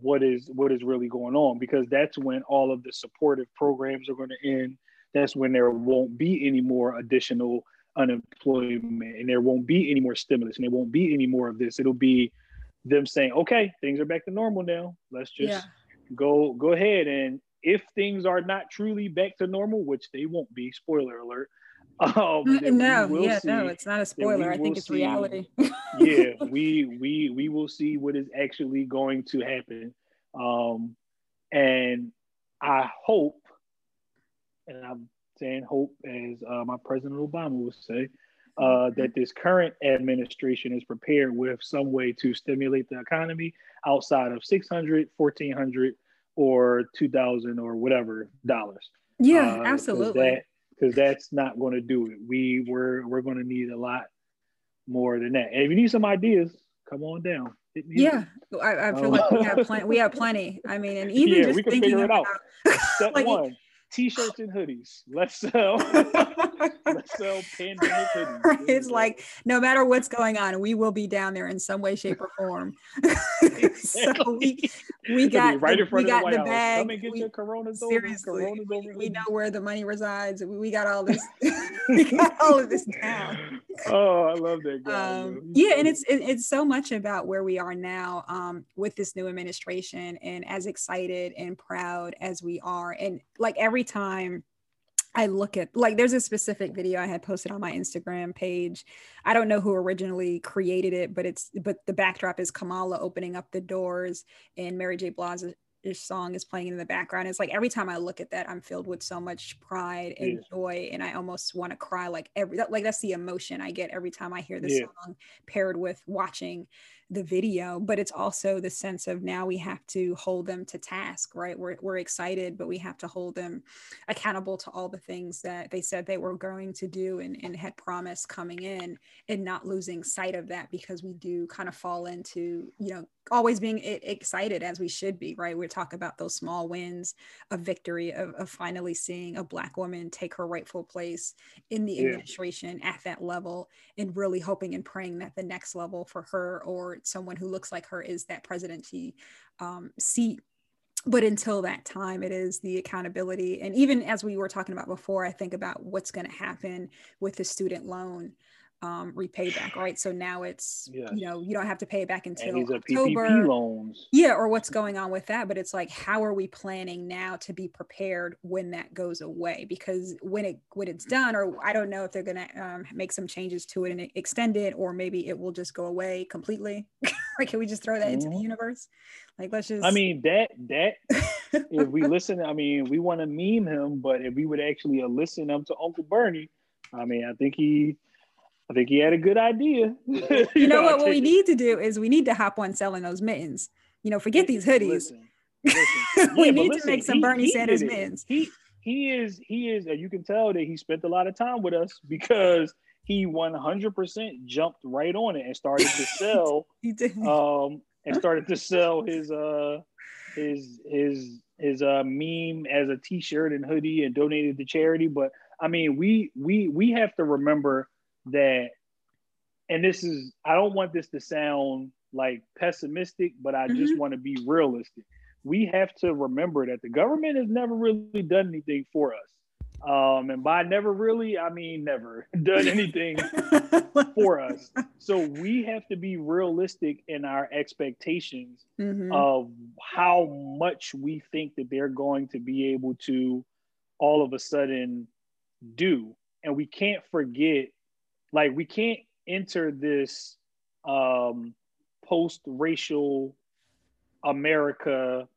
what is what is really going on because that's when all of the supportive programs are going to end. That's when there won't be any more additional unemployment and there won't be any more stimulus and there won't be any more of this. It'll be them saying, okay, things are back to normal now. Let's just yeah. go go ahead and if things are not truly back to normal, which they won't be, spoiler alert, Um, no, yeah, no, it's not a spoiler. I think it's see, reality. yeah, we we we will see what is actually going to happen, um, and I hope, and I'm saying hope as uh, my President Obama would say, uh, that this current administration is prepared with some way to stimulate the economy outside of 600, 1400, or 2000 or whatever dollars. Yeah, uh, absolutely because that's not going to do it. We we're we're going to need a lot more than that. And if you need some ideas, come on down. Yeah, I, I, feel um, like we have plenty. We have plenty. I mean, and even yeah, just we can figure it out. Step like, one: t-shirts and hoodies. Let's sell. sell pandemic hoodies. It's like no matter what's going on, we will be down there in some way, shape, or form. so we we got right in front we of got the, the bag. Come and get we, your coronas seriously, over. we, we know where the money resides. We got all this. we got all of this down. Oh, I love that guy. Um, yeah, and it's it, it's so much about where we are now um, with this new administration, and as excited and proud as we are, and like every time I look at like there's a specific video I had posted on my Instagram page. I don't know who originally created it, but it's but the backdrop is Kamala opening up the doors and Mary J. Blige's song is playing in the background. It's like every time I look at that, I'm filled with so much pride and yeah. joy, and I almost want to cry. Like every like that's the emotion I get every time I hear the yeah. song paired with watching the video but it's also the sense of now we have to hold them to task right we're, we're excited but we have to hold them accountable to all the things that they said they were going to do and, and had promised coming in and not losing sight of that because we do kind of fall into you know always being excited as we should be right we talk about those small wins of victory of, of finally seeing a black woman take her rightful place in the yeah. administration at that level and really hoping and praying that the next level for her or someone who looks like her is that presidency um, seat. But until that time it is the accountability. And even as we were talking about before i think about what's going to happen with the student loan um, repay back, right? So now it's yes. you know you don't have to pay it back until October. Loans. Yeah, or what's going on with that? But it's like, how are we planning now to be prepared when that goes away? Because when it when it's done, or I don't know if they're gonna um, make some changes to it and extend it, or maybe it will just go away completely. like, can we just throw that mm-hmm. into the mm-hmm. universe? Like, let's just. I mean that that if we listen, I mean, we want to meme him, but if we would actually listen up to Uncle Bernie, I mean, I think he I think he had a good idea. you, you know, know what? What we need to do is we need to hop on selling those mittens. You know, forget these hoodies. Listen, listen. we yeah, need listen, to make some he, Bernie he Sanders mittens. He he is he is. You can tell that he spent a lot of time with us because he 100% jumped right on it and started to sell. he did. Um, and started to sell his uh his his his uh meme as a t-shirt and hoodie and donated to charity. But I mean, we we we have to remember that and this is I don't want this to sound like pessimistic, but I mm-hmm. just want to be realistic. We have to remember that the government has never really done anything for us. Um, and by never really, I mean never done anything for us. So we have to be realistic in our expectations mm-hmm. of how much we think that they're going to be able to all of a sudden do. And we can't forget like we can't enter this um, post-racial America,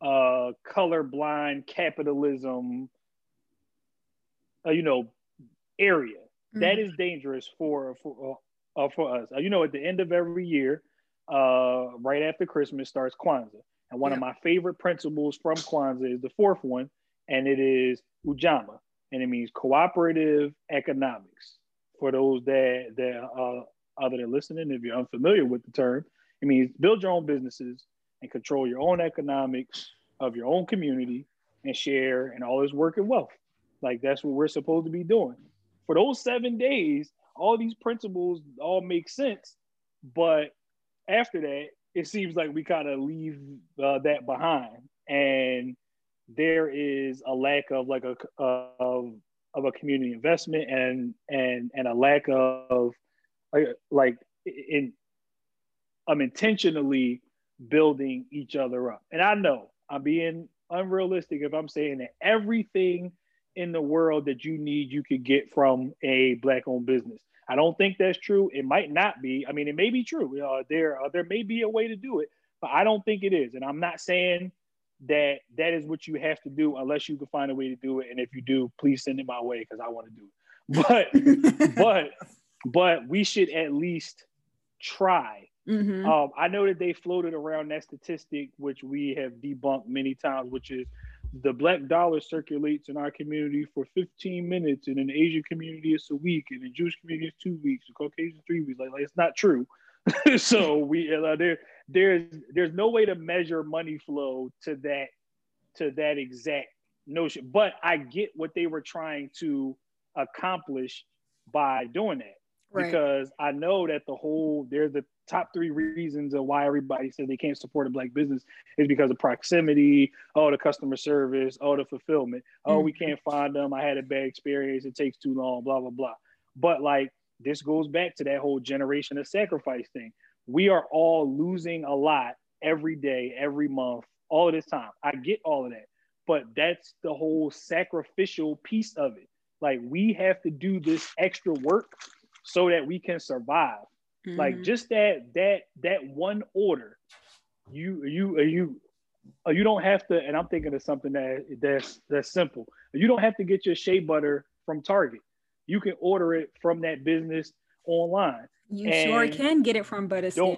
uh, colorblind capitalism, uh, you know, area. Mm-hmm. That is dangerous for for uh, for us. Uh, you know, at the end of every year, uh, right after Christmas starts Kwanzaa, and one yeah. of my favorite principles from Kwanzaa is the fourth one, and it is Ujamaa, and it means cooperative economics for those that that uh, other than listening, if you're unfamiliar with the term, it means build your own businesses and control your own economics of your own community and share and all this work and wealth. Like that's what we're supposed to be doing. For those seven days, all these principles all make sense, but after that, it seems like we kind of leave uh, that behind, and there is a lack of like a of of a community investment and and and a lack of like in I'm intentionally building each other up. And I know I'm being unrealistic if I'm saying that everything in the world that you need you could get from a black owned business. I don't think that's true. It might not be. I mean, it may be true. Uh, there, uh, there may be a way to do it, but I don't think it is. And I'm not saying that that is what you have to do unless you can find a way to do it. And if you do, please send it my way because I want to do it. But, but, but we should at least try. Mm-hmm. Um, I know that they floated around that statistic, which we have debunked many times, which is the black dollar circulates in our community for 15 minutes, and in the Asian community it's a week, and in the Jewish community it's two weeks, the Caucasian three weeks. Like, like it's not true. so we uh, there there's there's no way to measure money flow to that to that exact notion. But I get what they were trying to accomplish by doing that. Right. Because I know that the whole there's the top three reasons of why everybody says they can't support a black business is because of proximity, oh the customer service, oh the fulfillment, oh mm-hmm. we can't find them, I had a bad experience, it takes too long, blah blah blah. But like this goes back to that whole generation of sacrifice thing. We are all losing a lot every day, every month, all of this time. I get all of that, but that's the whole sacrificial piece of it. Like we have to do this extra work so that we can survive. Mm-hmm. Like just that that that one order, you you you you don't have to. And I'm thinking of something that that's that's simple. You don't have to get your shea butter from Target you can order it from that business online. You and sure can get it from Buttah Skin.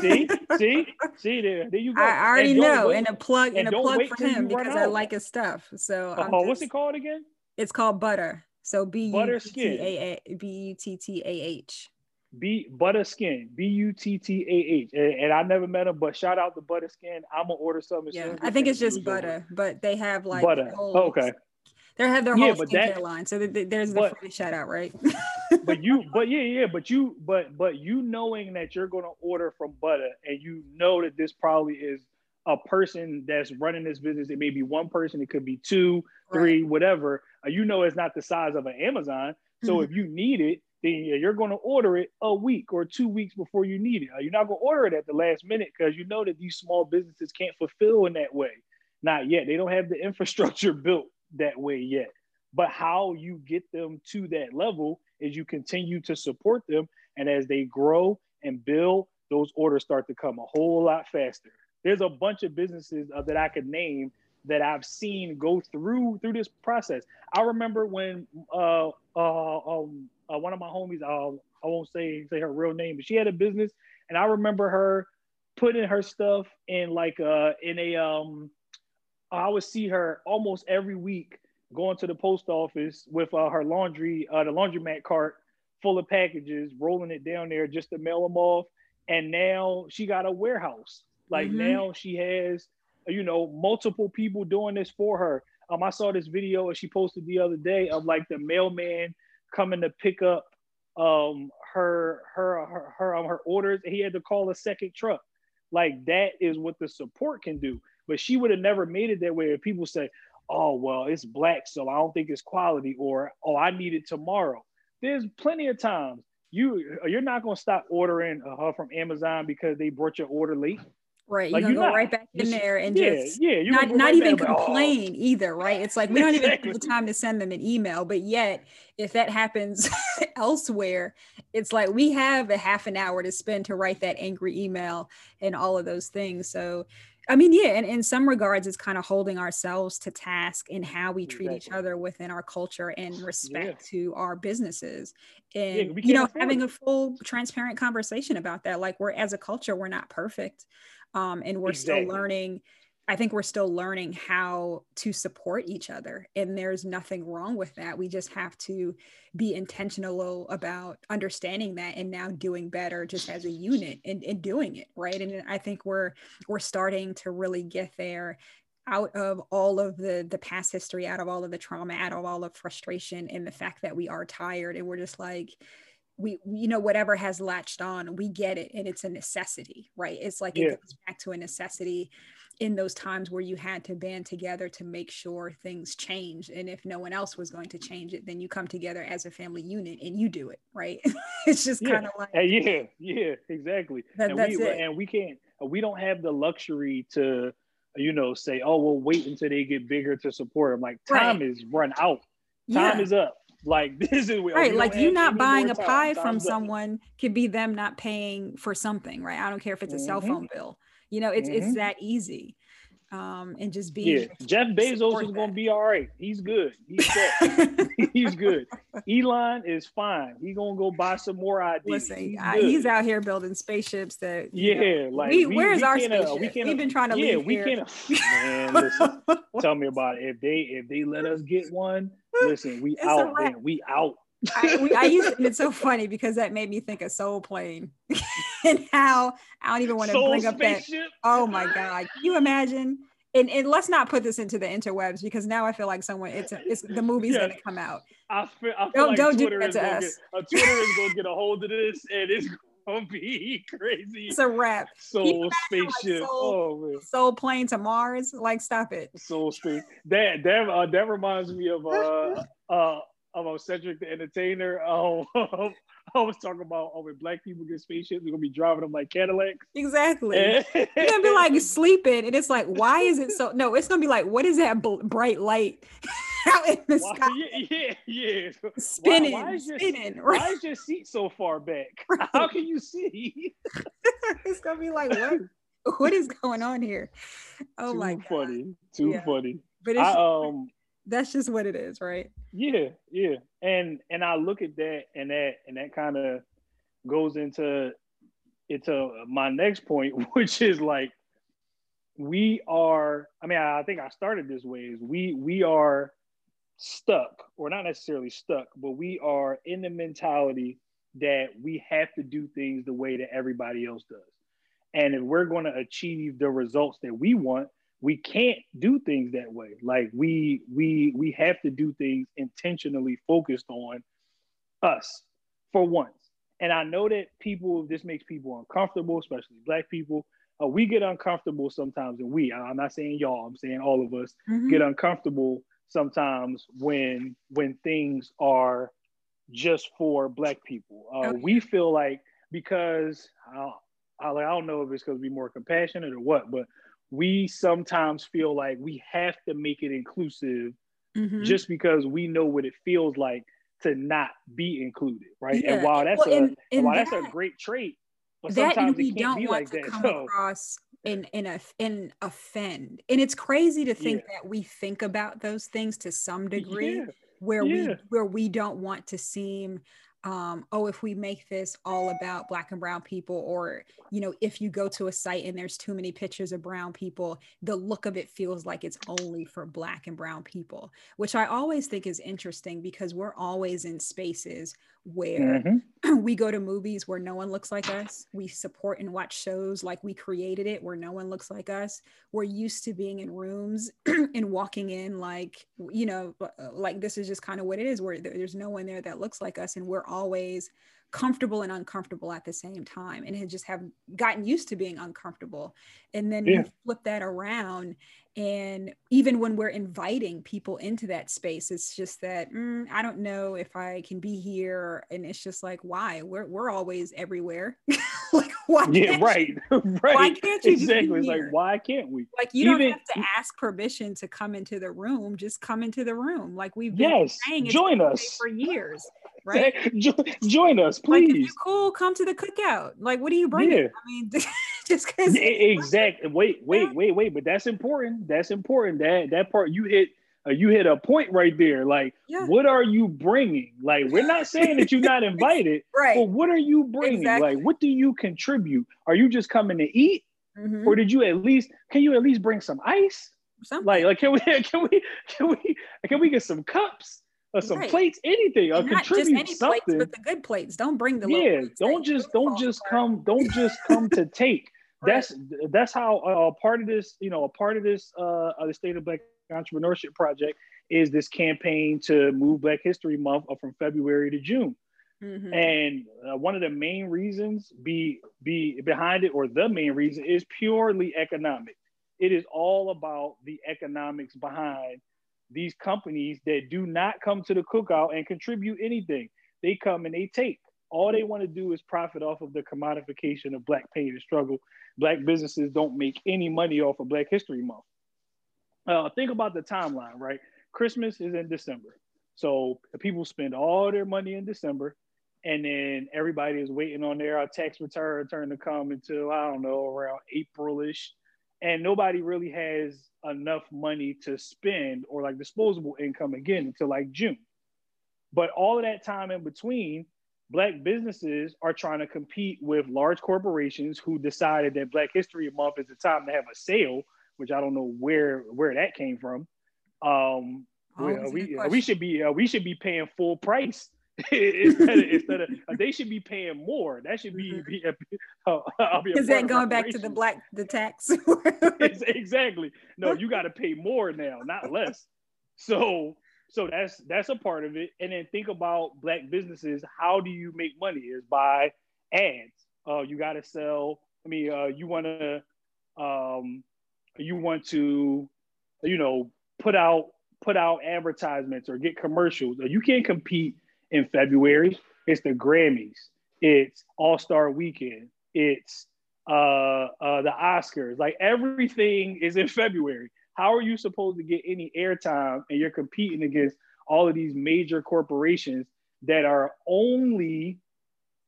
see, see, see there. There you go. I already and know, wait, and a plug and, and a plug for him because I like his stuff. So, uh, oh, just, what's it called again? It's called Butter. So B U T T A B U T T A H. B Buttah Skin, B U T T A H, and I never met him, but shout out to Buttah Skin. I'm gonna order something. Yeah, I think it's just butter, but they have like butter. Oh, okay, they have their whole skincare that, line, so there's the but, shout out, right? but you, but yeah, yeah, but you, but but you knowing that you're going to order from Butter, and you know that this probably is a person that's running this business. It may be one person, it could be two, three, right. whatever. Uh, you know, it's not the size of an Amazon. So mm-hmm. if you need it, then you're going to order it a week or two weeks before you need it. Uh, you're not going to order it at the last minute because you know that these small businesses can't fulfill in that way. Not yet. They don't have the infrastructure built that way yet. But how you get them to that level is you continue to support them. And as they grow and build, those orders start to come a whole lot faster. There's a bunch of businesses uh, that I could name that I've seen go through through this process. I remember when uh, uh, um, uh, one of my homies, uh, I won't say say her real name, but she had a business, and I remember her putting her stuff in like uh in a um I would see her almost every week going to the post office with uh, her laundry, uh, the laundromat cart full of packages, rolling it down there just to mail them off. And now she got a warehouse. Like mm-hmm. now she has, you know, multiple people doing this for her. Um, I saw this video she posted the other day of like the mailman coming to pick up um her her her her, um, her orders. He had to call a second truck. Like that is what the support can do. But she would have never made it that way if people say, oh, well, it's black, so I don't think it's quality, or oh, I need it tomorrow. There's plenty of times you you're not gonna stop ordering uh, from Amazon because they brought your order late. Right, you're like, gonna go not, right back in there and yeah, just yeah, not, not right even complain like, oh. either, right? It's like we don't exactly. even have the time to send them an email, but yet if that happens elsewhere, it's like we have a half an hour to spend to write that angry email and all of those things. So I mean, yeah, and in some regards, it's kind of holding ourselves to task in how we treat exactly. each other within our culture and respect yeah. to our businesses. And, yeah, you know, having a full, transparent conversation about that. Like, we're as a culture, we're not perfect. Um, and we're exactly. still learning I think we're still learning how to support each other. And there's nothing wrong with that. We just have to be intentional about understanding that and now doing better just as a unit and, and doing it. Right. And I think we're we're starting to really get there out of all of the the past history, out of all of the trauma, out of all of frustration and the fact that we are tired and we're just like, we you know whatever has latched on we get it and it's a necessity right it's like yeah. it goes back to a necessity in those times where you had to band together to make sure things change and if no one else was going to change it then you come together as a family unit and you do it right it's just yeah. kind of like yeah yeah exactly that, and we it. and we can't we don't have the luxury to you know, say, oh, we'll wait until they get bigger to support them. Like time right. is run out. Time yeah. is up. Like this is right. Like you not buying a pie from someone could be them not paying for something, right? I don't care if it's a mm-hmm. cell phone bill. You know, it's mm-hmm. it's that easy. Um, and just being yeah. Jeff Bezos is gonna be all right. He's good. He's good. he's good. Elon is fine. He's gonna go buy some more ideas. Listen, he's, I, he's out here building spaceships that yeah, know, like we, we, where's we our spaceship? Uh, we We've been trying to yeah, we can. Man, listen, tell me about it. If they if they let us get one, listen, we it's out. Man, we out. I, we, I used it, it's so funny because that made me think of Soul Plane and how I don't even want to bring up that. Oh my God. Can you imagine? And, and let's not put this into the interwebs because now I feel like someone it's it's the movie's yes. gonna come out. I feel, I feel don't, like don't Twitter do that to us. Get, uh, Twitter is gonna get a hold of this and it's gonna be crazy. It's a wrap. Soul spaceship. Like soul, oh man. Soul plane to Mars. Like stop it. Soul space. That that uh, that reminds me of uh uh of Cedric the Entertainer. Um, I was talking about oh, when black people get spaceships, they're gonna be driving them like Cadillacs. Exactly. You're gonna be like sleeping, and it's like, why is it so? No, it's gonna be like, what is that bl- bright light out in the why, sky? Yeah, yeah, yeah. Spinning, why, why is your, spinning. Why is your seat so far back? Right. How can you see? it's gonna be like, what? What is going on here? Oh Too my god! Too funny. Too yeah. funny. But it's I, um that's just what it is, right? Yeah, yeah. And and I look at that and that and that kind of goes into into my next point, which is like we are, I mean, I think I started this way is we we are stuck, or not necessarily stuck, but we are in the mentality that we have to do things the way that everybody else does. And if we're going to achieve the results that we want, we can't do things that way like we we we have to do things intentionally focused on us for once and i know that people this makes people uncomfortable especially black people uh, we get uncomfortable sometimes and we i'm not saying y'all i'm saying all of us mm-hmm. get uncomfortable sometimes when when things are just for black people uh, okay. we feel like because uh, I, I don't know if it's because we're more compassionate or what but we sometimes feel like we have to make it inclusive mm-hmm. just because we know what it feels like to not be included, right? Yeah. And while that's well, a and, while that, that's a great trait, but sometimes it can't be like that. Come so. across and and, a, and offend, and it's crazy to think yeah. that we think about those things to some degree. Yeah. Where we where we don't want to seem um, oh, if we make this all about black and brown people, or you know, if you go to a site and there's too many pictures of brown people, the look of it feels like it's only for black and brown people, which I always think is interesting because we're always in spaces where mm-hmm. we go to movies where no one looks like us. We support and watch shows like we created it where no one looks like us. We're used to being in rooms and walking in like, you know, uh, like this is just kind of what it is where there's no one there that looks like us. And we're always comfortable and uncomfortable at the same time and had just have gotten used to being uncomfortable and then yeah. flip that around and even when we're inviting people into that space it's just that mm, i don't know if i can be here. And it's just like why? We're, we're always everywhere. Like why yeah right right why can't you exactly like why can't we? Like you even, don't have to ask permission to come into the room just come into the room. Like we've been yes saying join us. for years right? Join us please. like, cool come to the cookout. Like what do you bring yeah. i mean just because exactly wait wait wait wait but that's important that's important that that part you hit uh, you hit a point right there like yeah. what are you bringing like we're not saying that you're not invited right but what are you bringing exactly. like what do you contribute are you just coming to eat mm-hmm. or did you at least can you at least bring some ice Something. like like can we can we can we can we get some cups or some right. plates, anything, or contribute something. Plates, but the good plates. Don't bring the yeah. Don't just don't just come. Don't just come to take. That's that's how uh, part of this, you know, a part of this uh, the State of Black Entrepreneurship Project is this campaign to move Black History Month from February to June. Mm-hmm. And uh, one of the main reasons be be behind it, or the main reason, is purely economic. It is all about the economics behind these companies that do not come to the cookout and contribute anything. They come and they take. All they want to do is profit off of the commodification of Black pain and struggle. Black businesses don't make any money off of Black History Month. Uh, think about the timeline, right? Christmas is in December. So people spend all their money in December, and then everybody is waiting on their uh, tax return return to come until I don't know around Aprilish, and nobody really has enough money to spend or like disposable income again until like June. But all of that time in between, black businesses are trying to compete with large corporations who decided that Black History Month is the time to have a sale, which I don't know where where that came from. Um, oh, we, we should be uh, we should be paying full price instead of, instead of uh, they should be paying more. That should be, mm-hmm. be uh, is that going back to the black the tax? exactly. No, you got to pay more now, not less. So so that's that's a part of it. And then think about black businesses. How do you make money? Is by ads. Uh, you got to sell. I mean, uh, you want to um, you want to you know put out put out advertisements or get commercials. You can't compete in February. It's the Grammys. It's All Star Weekend. It's uh, uh, the Oscars. Like everything is in February. How are you supposed to get any airtime and you're competing against all of these major corporations that are only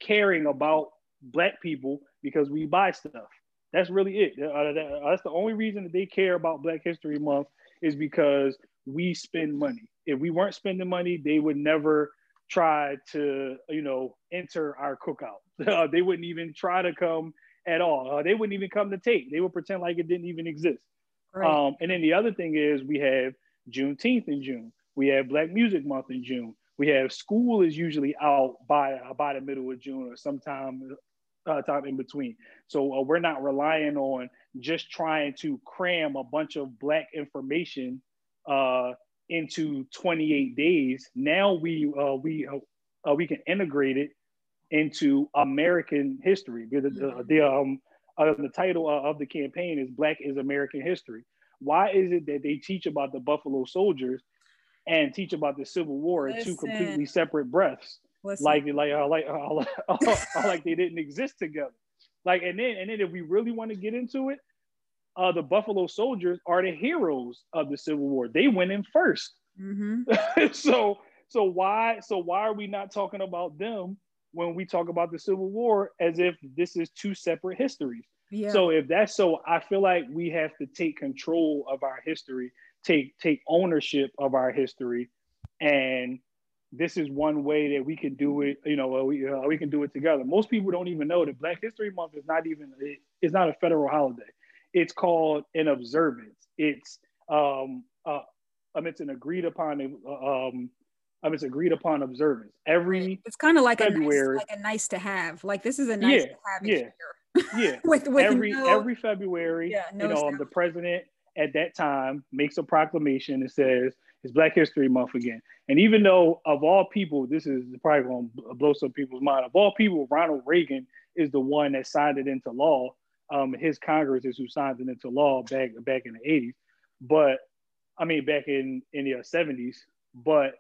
caring about black people because we buy stuff? That's really it. Uh, that's the only reason that they care about Black History Month is because we spend money. If we weren't spending money, they would never try to, you know, enter our cookout. Uh, they wouldn't even try to come at all. Uh, they wouldn't even come to take. They would pretend like it didn't even exist. Right. Um, and then the other thing is we have Juneteenth in June. We have Black Music Month in June. We have school is usually out by by the middle of June or sometime uh, time in between. So uh, we're not relying on just trying to cram a bunch of Black information uh, into 28 days. Now we uh, we uh, we can integrate it into American history. The, the, the um, uh, the title of the campaign is Black is American History. Why is it that they teach about the Buffalo Soldiers and teach about the Civil War in two completely separate breaths? Listen. Like like uh, like uh, like they didn't exist together. Like and then and then if we really want to get into it, uh, the Buffalo Soldiers are the heroes of the Civil War. They went in 1st mm-hmm. so so why so why are we not talking about them when we talk about the Civil War as if this is two separate histories. Yeah. So if that's so, I feel like we have to take control of our history, take take ownership of our history, and this is one way that we can do it. You know, we uh, we can do it together. Most people don't even know that Black History Month is not even it, it's not a federal holiday. It's called an observance. It's um uh, um, it's an agreed upon um um, it's agreed upon observance every. It's kind of like February, a nice, like a nice to have. Like this is a nice yeah, to have. Yeah, yeah. with, with every no, every February, yeah, no you know, the president at that time makes a proclamation that says it's Black History Month again. And even though of all people, this is probably going to blow some people's mind. Of all people, Ronald Reagan is the one that signed it into law. Um, his Congress is who signed it into law back back in the 80s. But I mean, back in in the 70s. But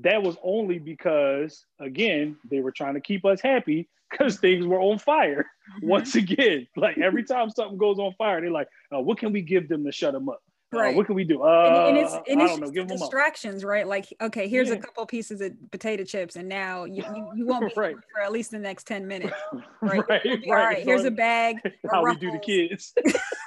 that was only because again they were trying to keep us happy because things were on fire mm-hmm. once again like every time something goes on fire they're like uh, what can we give them to shut them up uh, right. Uh, what can we do? Uh, and, and it's, and it's know, distractions, right? Like, okay, here's yeah. a couple pieces of potato chips, and now you, you, you won't be right. for at least the next 10 minutes. Right. right, right. All right, here's a bag. How we do the kids.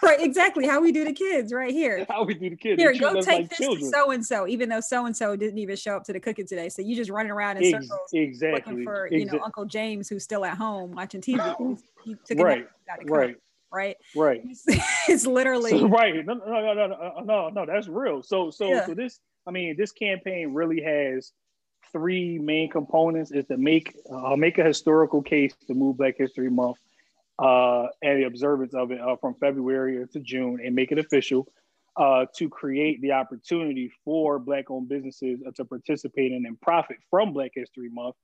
Right, exactly. How we do the kids, right here. How we do the kids. Here, go take like this children. to so and so, even though so and so didn't even show up to the cooking today. So you just running around in circles, exactly. looking for you know Uncle James who's still at home watching TV. He took right, right right? Right. It's, literally so, right. No, no, no, no, no, no, that's real. So, so, yeah. so this, I mean, this campaign really has three main components: is to make uh, make a historical case to move Black History Month uh, and the observance of it uh, from February to June, and make it official. Uh, to create the opportunity for Black-owned businesses uh, to participate in and profit from Black History Month,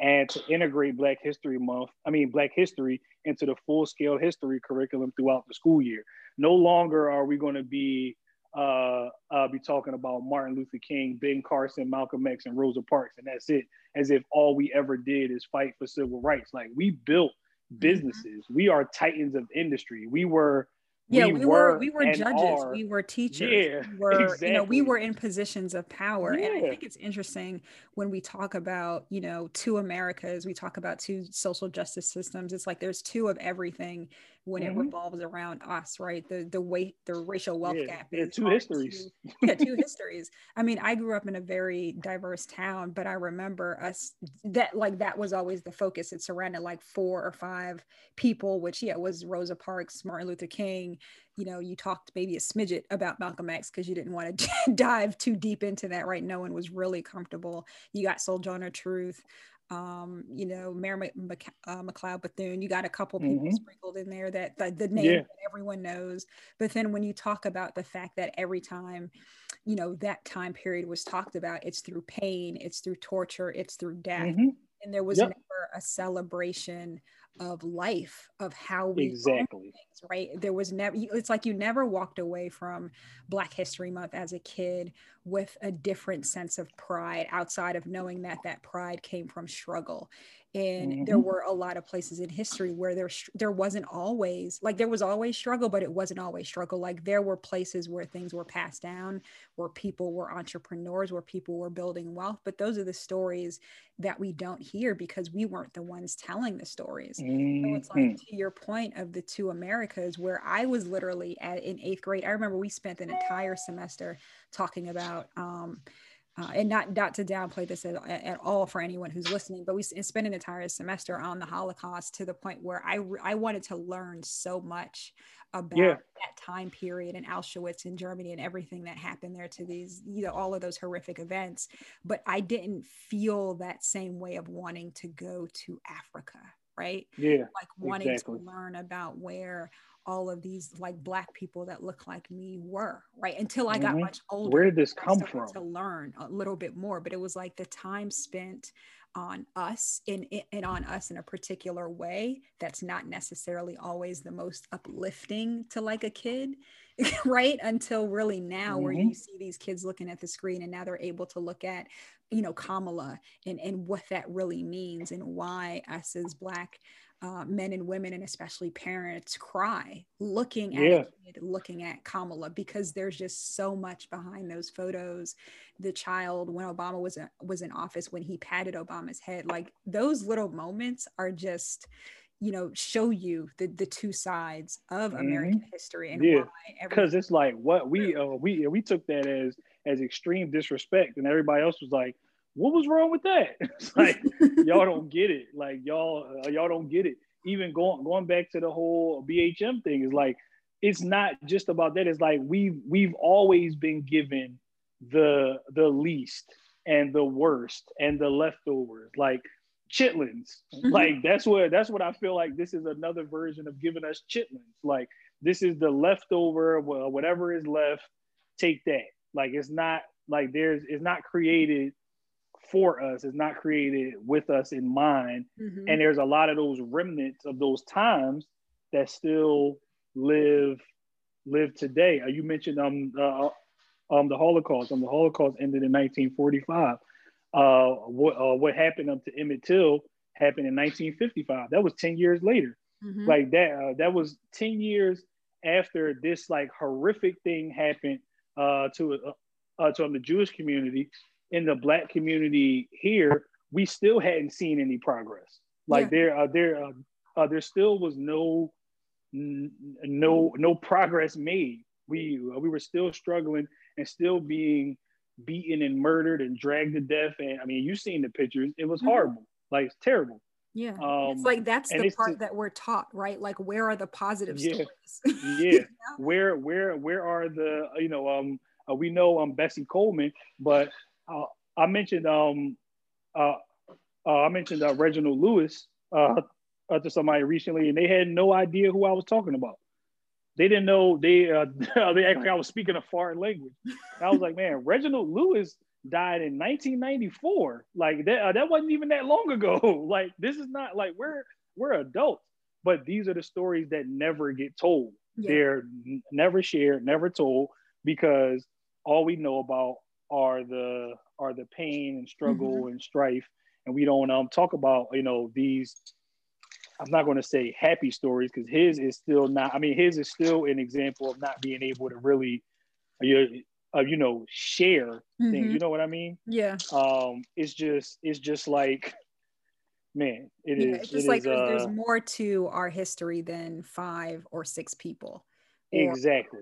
and to integrate Black History Month, I mean, Black history into the full scale history curriculum throughout the school year. No longer are we going to be uh, uh, be talking about Martin Luther King, Ben Carson, Malcolm X, and Rosa Parks, and that's it. As if all we ever did is fight for civil rights. Like we built. Businesses. We are titans of industry. We were yeah we, we were, we were judges are, we were teachers yeah, we were exactly. you know we were in positions of power yeah. and i think it's interesting when we talk about you know two americas we talk about two social justice systems it's like there's two of everything when mm-hmm. it revolves around us, right? The the weight, the racial wealth yeah, gap. Yeah, two histories. Two, yeah, two histories. I mean, I grew up in a very diverse town, but I remember us that like that was always the focus. It surrounded like four or five people, which yeah was Rosa Parks, Martin Luther King. You know, you talked maybe a smidget about Malcolm X because you didn't want to dive too deep into that, right? No one was really comfortable. You got Sojourner Truth um, you know, Mary Mc, uh, McLeod Bethune. You got a couple people mm-hmm. sprinkled in there that the, the name yeah. that everyone knows. But then when you talk about the fact that every time, you know, that time period was talked about, it's through pain, it's through torture, it's through death. Mm-hmm. And there was yep. never a celebration of life of how we exactly things, right there was never it's like you never walked away from black history month as a kid with a different sense of pride outside of knowing that that pride came from struggle and mm-hmm. there were a lot of places in history where there there wasn't always like there was always struggle but it wasn't always struggle like there were places where things were passed down where people were entrepreneurs where people were building wealth but those are the stories that we don't hear because we weren't the ones telling the stories mm-hmm. so it's like mm-hmm. to your point of the two americas where i was literally at in eighth grade i remember we spent an entire semester talking about um, uh, and not not to downplay this at, at, all for anyone who's listening, but we spent an entire semester on the Holocaust to the point where I I wanted to learn so much about yeah. that time period and Auschwitz in Germany and everything that happened there to these you know all of those horrific events, but I didn't feel that same way of wanting to go to Africa, right? Yeah, like wanting exactly. to learn about where all of these like black people that look like me were right until i got mm-hmm. much older where did this come from to learn a little bit more but it was like the time spent on us in and on us in a particular way that's not necessarily always the most uplifting to like a kid right until really now mm-hmm. where you see these kids looking at the screen and now they're able to look at you know kamala and and what that really means and why us as black uh, men and women and especially parents cry looking at yeah. kid, looking at Kamala because there's just so much behind those photos. The child when Obama was a, was in office when he patted Obama's head, like those little moments are just you know show you the the two sides of mm-hmm. American history and yeah because it's like what we uh, we we took that as as extreme disrespect and everybody else was like what was wrong with that? It's like y'all don't get it. Like y'all uh, y'all don't get it. Even going going back to the whole BHM thing is like it's not just about that. It's like we've we've always been given the the least and the worst and the leftovers. Like chitlins. Mm-hmm. Like that's what that's what I feel like this is another version of giving us chitlins. Like this is the leftover, whatever is left, take that. Like it's not like there's it's not created for us is not created with us in mind. Mm-hmm. and there's a lot of those remnants of those times that still live live today. Uh, you mentioned um, uh, um the holocaust. Um the holocaust ended in 1945 uh what uh, what happened up to emmett till happened in 1955 that was 10 years later. Mm-hmm. like that uh, that was 10 years after this like horrific thing happened uh to uh, uh to um, the jewish community in the black community here, we still hadn't seen any progress. Like yeah. there, uh, there, uh, uh, there still was no, n- no, no progress made. We uh, we were still struggling and still being beaten and murdered and dragged to death. And I mean, you've seen the pictures; it was mm-hmm. horrible, like it's terrible. Yeah, um, it's like that's the part that we're taught, right? Like, where are the positive yeah, stories? yeah, where where where are the you know um uh, we know um Bessie Coleman, but uh, I mentioned um, uh, uh, I mentioned uh, Reginald Lewis uh, to somebody recently, and they had no idea who I was talking about. They didn't know they uh, they act like I was speaking a foreign language. I was like, man, Reginald Lewis died in 1994. Like that uh, that wasn't even that long ago. like this is not like we're we're adults, but these are the stories that never get told. Yeah. They're never shared, never told because all we know about are the are the pain and struggle mm-hmm. and strife, and we don't um talk about you know these. I'm not going to say happy stories because his is still not. I mean, his is still an example of not being able to really, you, uh, you know, share mm-hmm. things. You know what I mean? Yeah. Um, it's just it's just like man, it yeah, is. It's just it like is, uh, there's more to our history than five or six people. Exactly.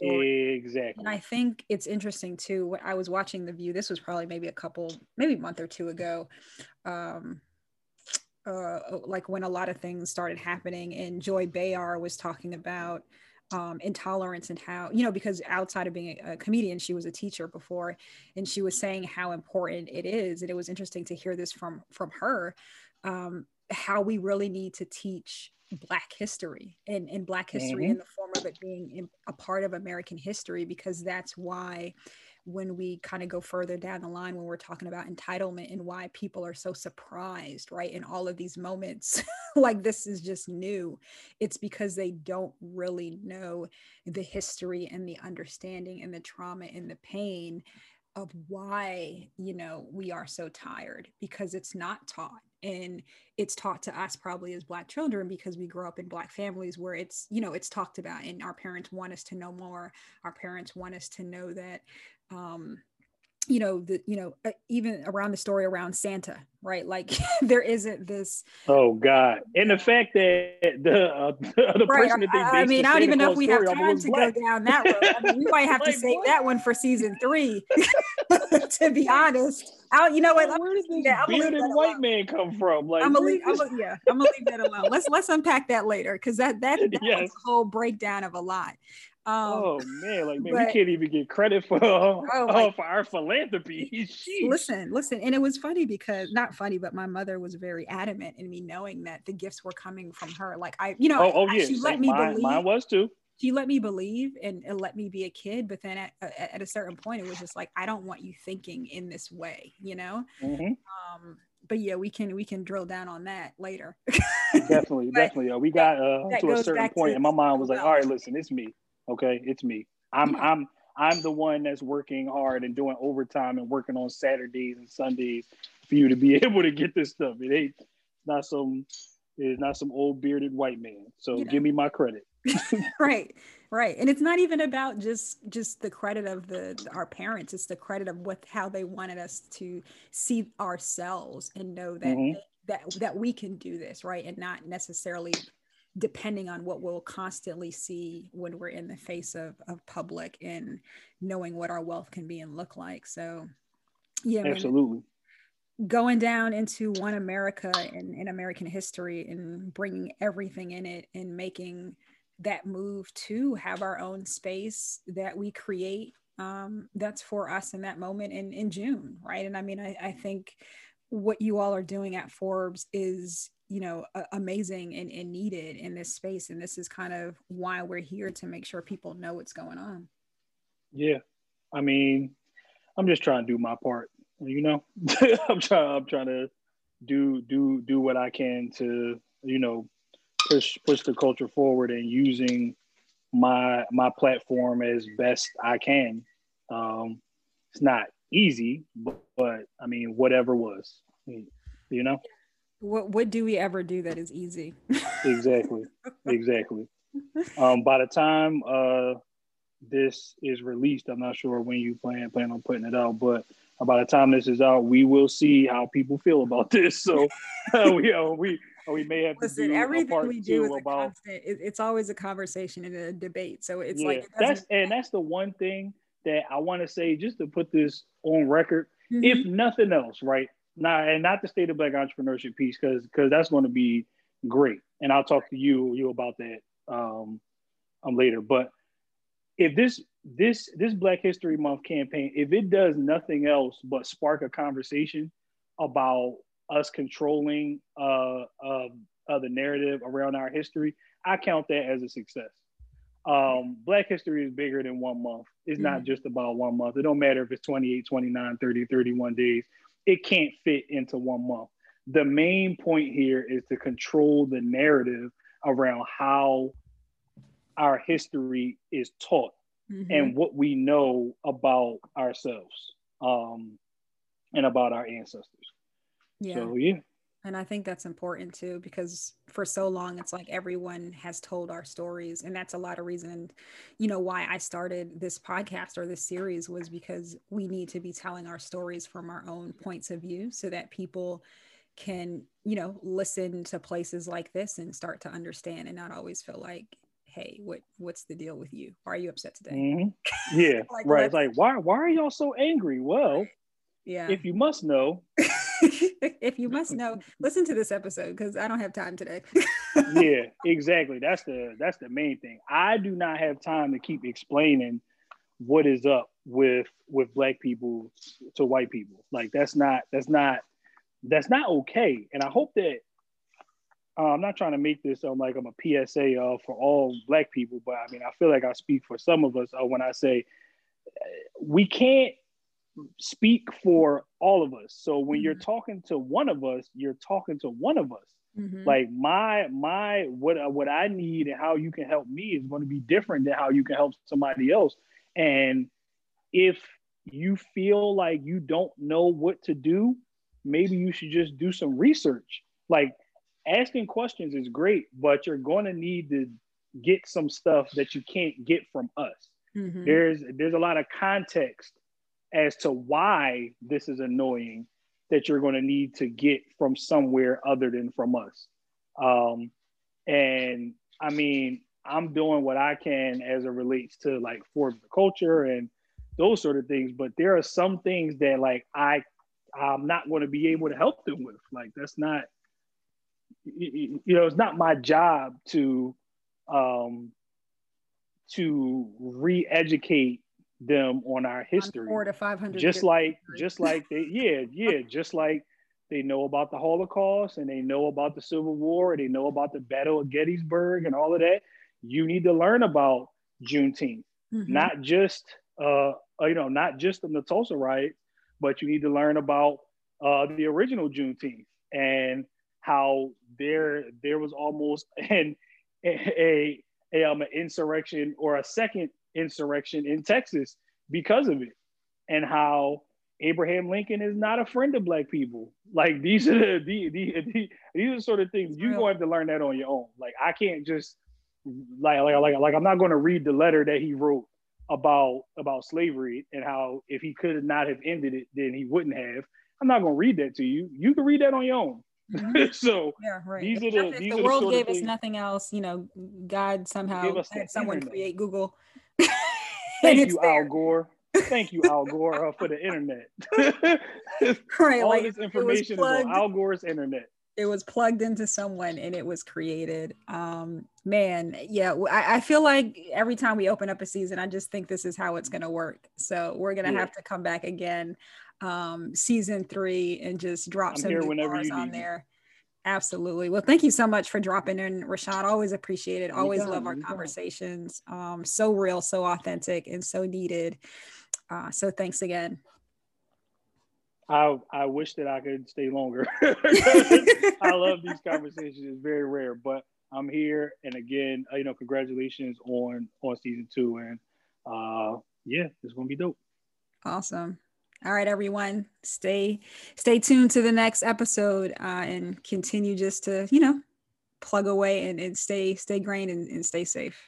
Exactly. And I think it's interesting too. When I was watching The View, this was probably maybe a couple, maybe a month or two ago. Um, uh, like when a lot of things started happening, and Joy Behar was talking about um, intolerance and how you know because outside of being a, a, comedian she was a teacher before and she was saying how important it is and it was interesting to hear this from from her um, how we really need to teach black history and, and black history mm-hmm. in the form of it being a part of american history because that's why when we kind of go further down the line when we're talking about entitlement and why people are so surprised right in all of these moments like this is just new it's because they don't really know the history and the understanding and the trauma and the pain of why you know we are so tired because it's not taught and it's taught to us probably as black children because we grow up in black families where it's you know it's talked about and our parents want us to know more our parents want us to know that um you know the you know uh, even around the story around santa right like there isn't this oh god and the fact that the uh, the right. person that they I, I mean i don't even know if we have time to black. go down that road I mean, we might have like, to save what? that one for season three to be honest I, you know what where did this bearded white man come from like i'm gonna leave I'm gonna, yeah i'm gonna leave that alone let's let's unpack that later because that that, that yes. a whole breakdown of a lot um, oh man, like man, but, we can't even get credit for oh, uh, for our philanthropy. listen, listen, and it was funny because not funny, but my mother was very adamant in me knowing that the gifts were coming from her. Like I, you know, oh, oh yeah, she let me mine, believe. Mine was too. She let me believe and, and let me be a kid, but then at, at a certain point, it was just like I don't want you thinking in this way, you know. Mm-hmm. Um, but yeah, we can we can drill down on that later. definitely, definitely. Uh, we got uh, to a certain point, and my mind was like, "All right, listen, it's me. Okay, it's me. I'm yeah. I'm I'm the one that's working hard and doing overtime and working on Saturdays and Sundays for you to be able to get this stuff. It ain't not some it's not some old bearded white man. So yeah. give me my credit. right right and it's not even about just just the credit of the our parents it's the credit of what how they wanted us to see ourselves and know that mm-hmm. that that we can do this right and not necessarily depending on what we'll constantly see when we're in the face of, of public and knowing what our wealth can be and look like. So, yeah, absolutely. Going down into one America and in American history and bringing everything in it and making that move to have our own space that we create um, that's for us in that moment in, in June, right? And I mean, I, I think what you all are doing at Forbes is you know amazing and, and needed in this space. And this is kind of why we're here to make sure people know what's going on. Yeah. I mean i'm just trying to do my part you know? I'm trying i'm trying to do do do what i can to you know push push the culture forward and using my my platform as best i can um it's not easy but, but i mean whatever was you know what what do we ever do that is easy? exactly. Exactly. Um, by the time uh, this is released, I'm not sure when you plan plan on putting it out, but by the time this is out, we will see how people feel about this. So uh, we uh, we we may have Listen, to do everything we do is about constant, it, it's always a conversation and a debate. So it's yeah, like that's and that's the one thing that I want to say just to put this on record. Mm-hmm. If nothing else, right? not and not the state of black entrepreneurship piece because because that's going to be great and i'll talk to you you about that um, um later but if this this this black history month campaign if it does nothing else but spark a conversation about us controlling uh, uh, uh the narrative around our history i count that as a success um, black history is bigger than one month it's not just about one month it don't matter if it's 28 29 30 31 days it can't fit into one month. The main point here is to control the narrative around how our history is taught mm-hmm. and what we know about ourselves um, and about our ancestors. Yeah. So yeah. And I think that's important too, because for so long, it's like everyone has told our stories. And that's a lot of reason, you know, why I started this podcast or this series was because we need to be telling our stories from our own points of view so that people can, you know, listen to places like this and start to understand and not always feel like, hey, what what's the deal with you? Why are you upset today? Mm-hmm. Yeah, like, right. It's like, why why are y'all so angry? Well, yeah. If you must know, if you must know, listen to this episode because I don't have time today. yeah, exactly. That's the that's the main thing. I do not have time to keep explaining what is up with with black people to white people. Like that's not that's not that's not okay. And I hope that uh, I'm not trying to make this sound like I'm a PSA uh, for all black people, but I mean I feel like I speak for some of us uh, when I say uh, we can't speak for all of us. So when mm-hmm. you're talking to one of us, you're talking to one of us. Mm-hmm. Like my my what what I need and how you can help me is going to be different than how you can help somebody else. And if you feel like you don't know what to do, maybe you should just do some research. Like asking questions is great, but you're going to need to get some stuff that you can't get from us. Mm-hmm. There's there's a lot of context as to why this is annoying that you're going to need to get from somewhere other than from us. Um, and I mean, I'm doing what I can as it relates to like Forbes the culture and those sort of things. But there are some things that like I I'm not going to be able to help them with. Like that's not you know it's not my job to um to re-educate them on our history. Four to five hundred. Just like, just like they, yeah, yeah, just like they know about the Holocaust and they know about the Civil War and they know about the Battle of Gettysburg and all of that. You need to learn about Juneteenth, mm-hmm. not just uh, you know, not just the Tulsa riot, but you need to learn about uh, the original Juneteenth and how there there was almost an a, a, um, an insurrection or a second insurrection in Texas because of it, and how Abraham Lincoln is not a friend of black people. Like these are the, the, the, the these are the sort of things you're going to have to learn that on your own. Like I can't just like like like like I'm not going to read the letter that he wrote about about slavery and how if he could not have ended it, then he wouldn't have. I'm not going to read that to you. You can read that on your own. Mm-hmm. so yeah, right. these are the, these the are world the gave us nothing else. You know, God somehow had someone internet. create Google Thank you, Al Gore. Thank you, Al Gore, uh, for the internet. right, All like, this information plugged, is on Al Gore's internet. It was plugged into someone and it was created. Um, man, yeah, I, I, feel like every time we open up a season, I just think this is how it's going to work. So we're going to yeah. have to come back again, um, season three, and just drop I'm some new bars on there. Me. Absolutely. Well, thank you so much for dropping in, Rashaad. Always appreciate it. Always love our conversations. Um, so real, so authentic, and so needed. Uh, so thanks again. I I wish that I could stay longer. I love these conversations. It's very rare, but I'm here. And again, uh, you know, congratulations on on season two. And uh, yeah, it's gonna be dope. Awesome. All right, everyone, stay stay tuned to the next episode uh, and continue just to you know plug away and, and stay stay grained and, and stay safe.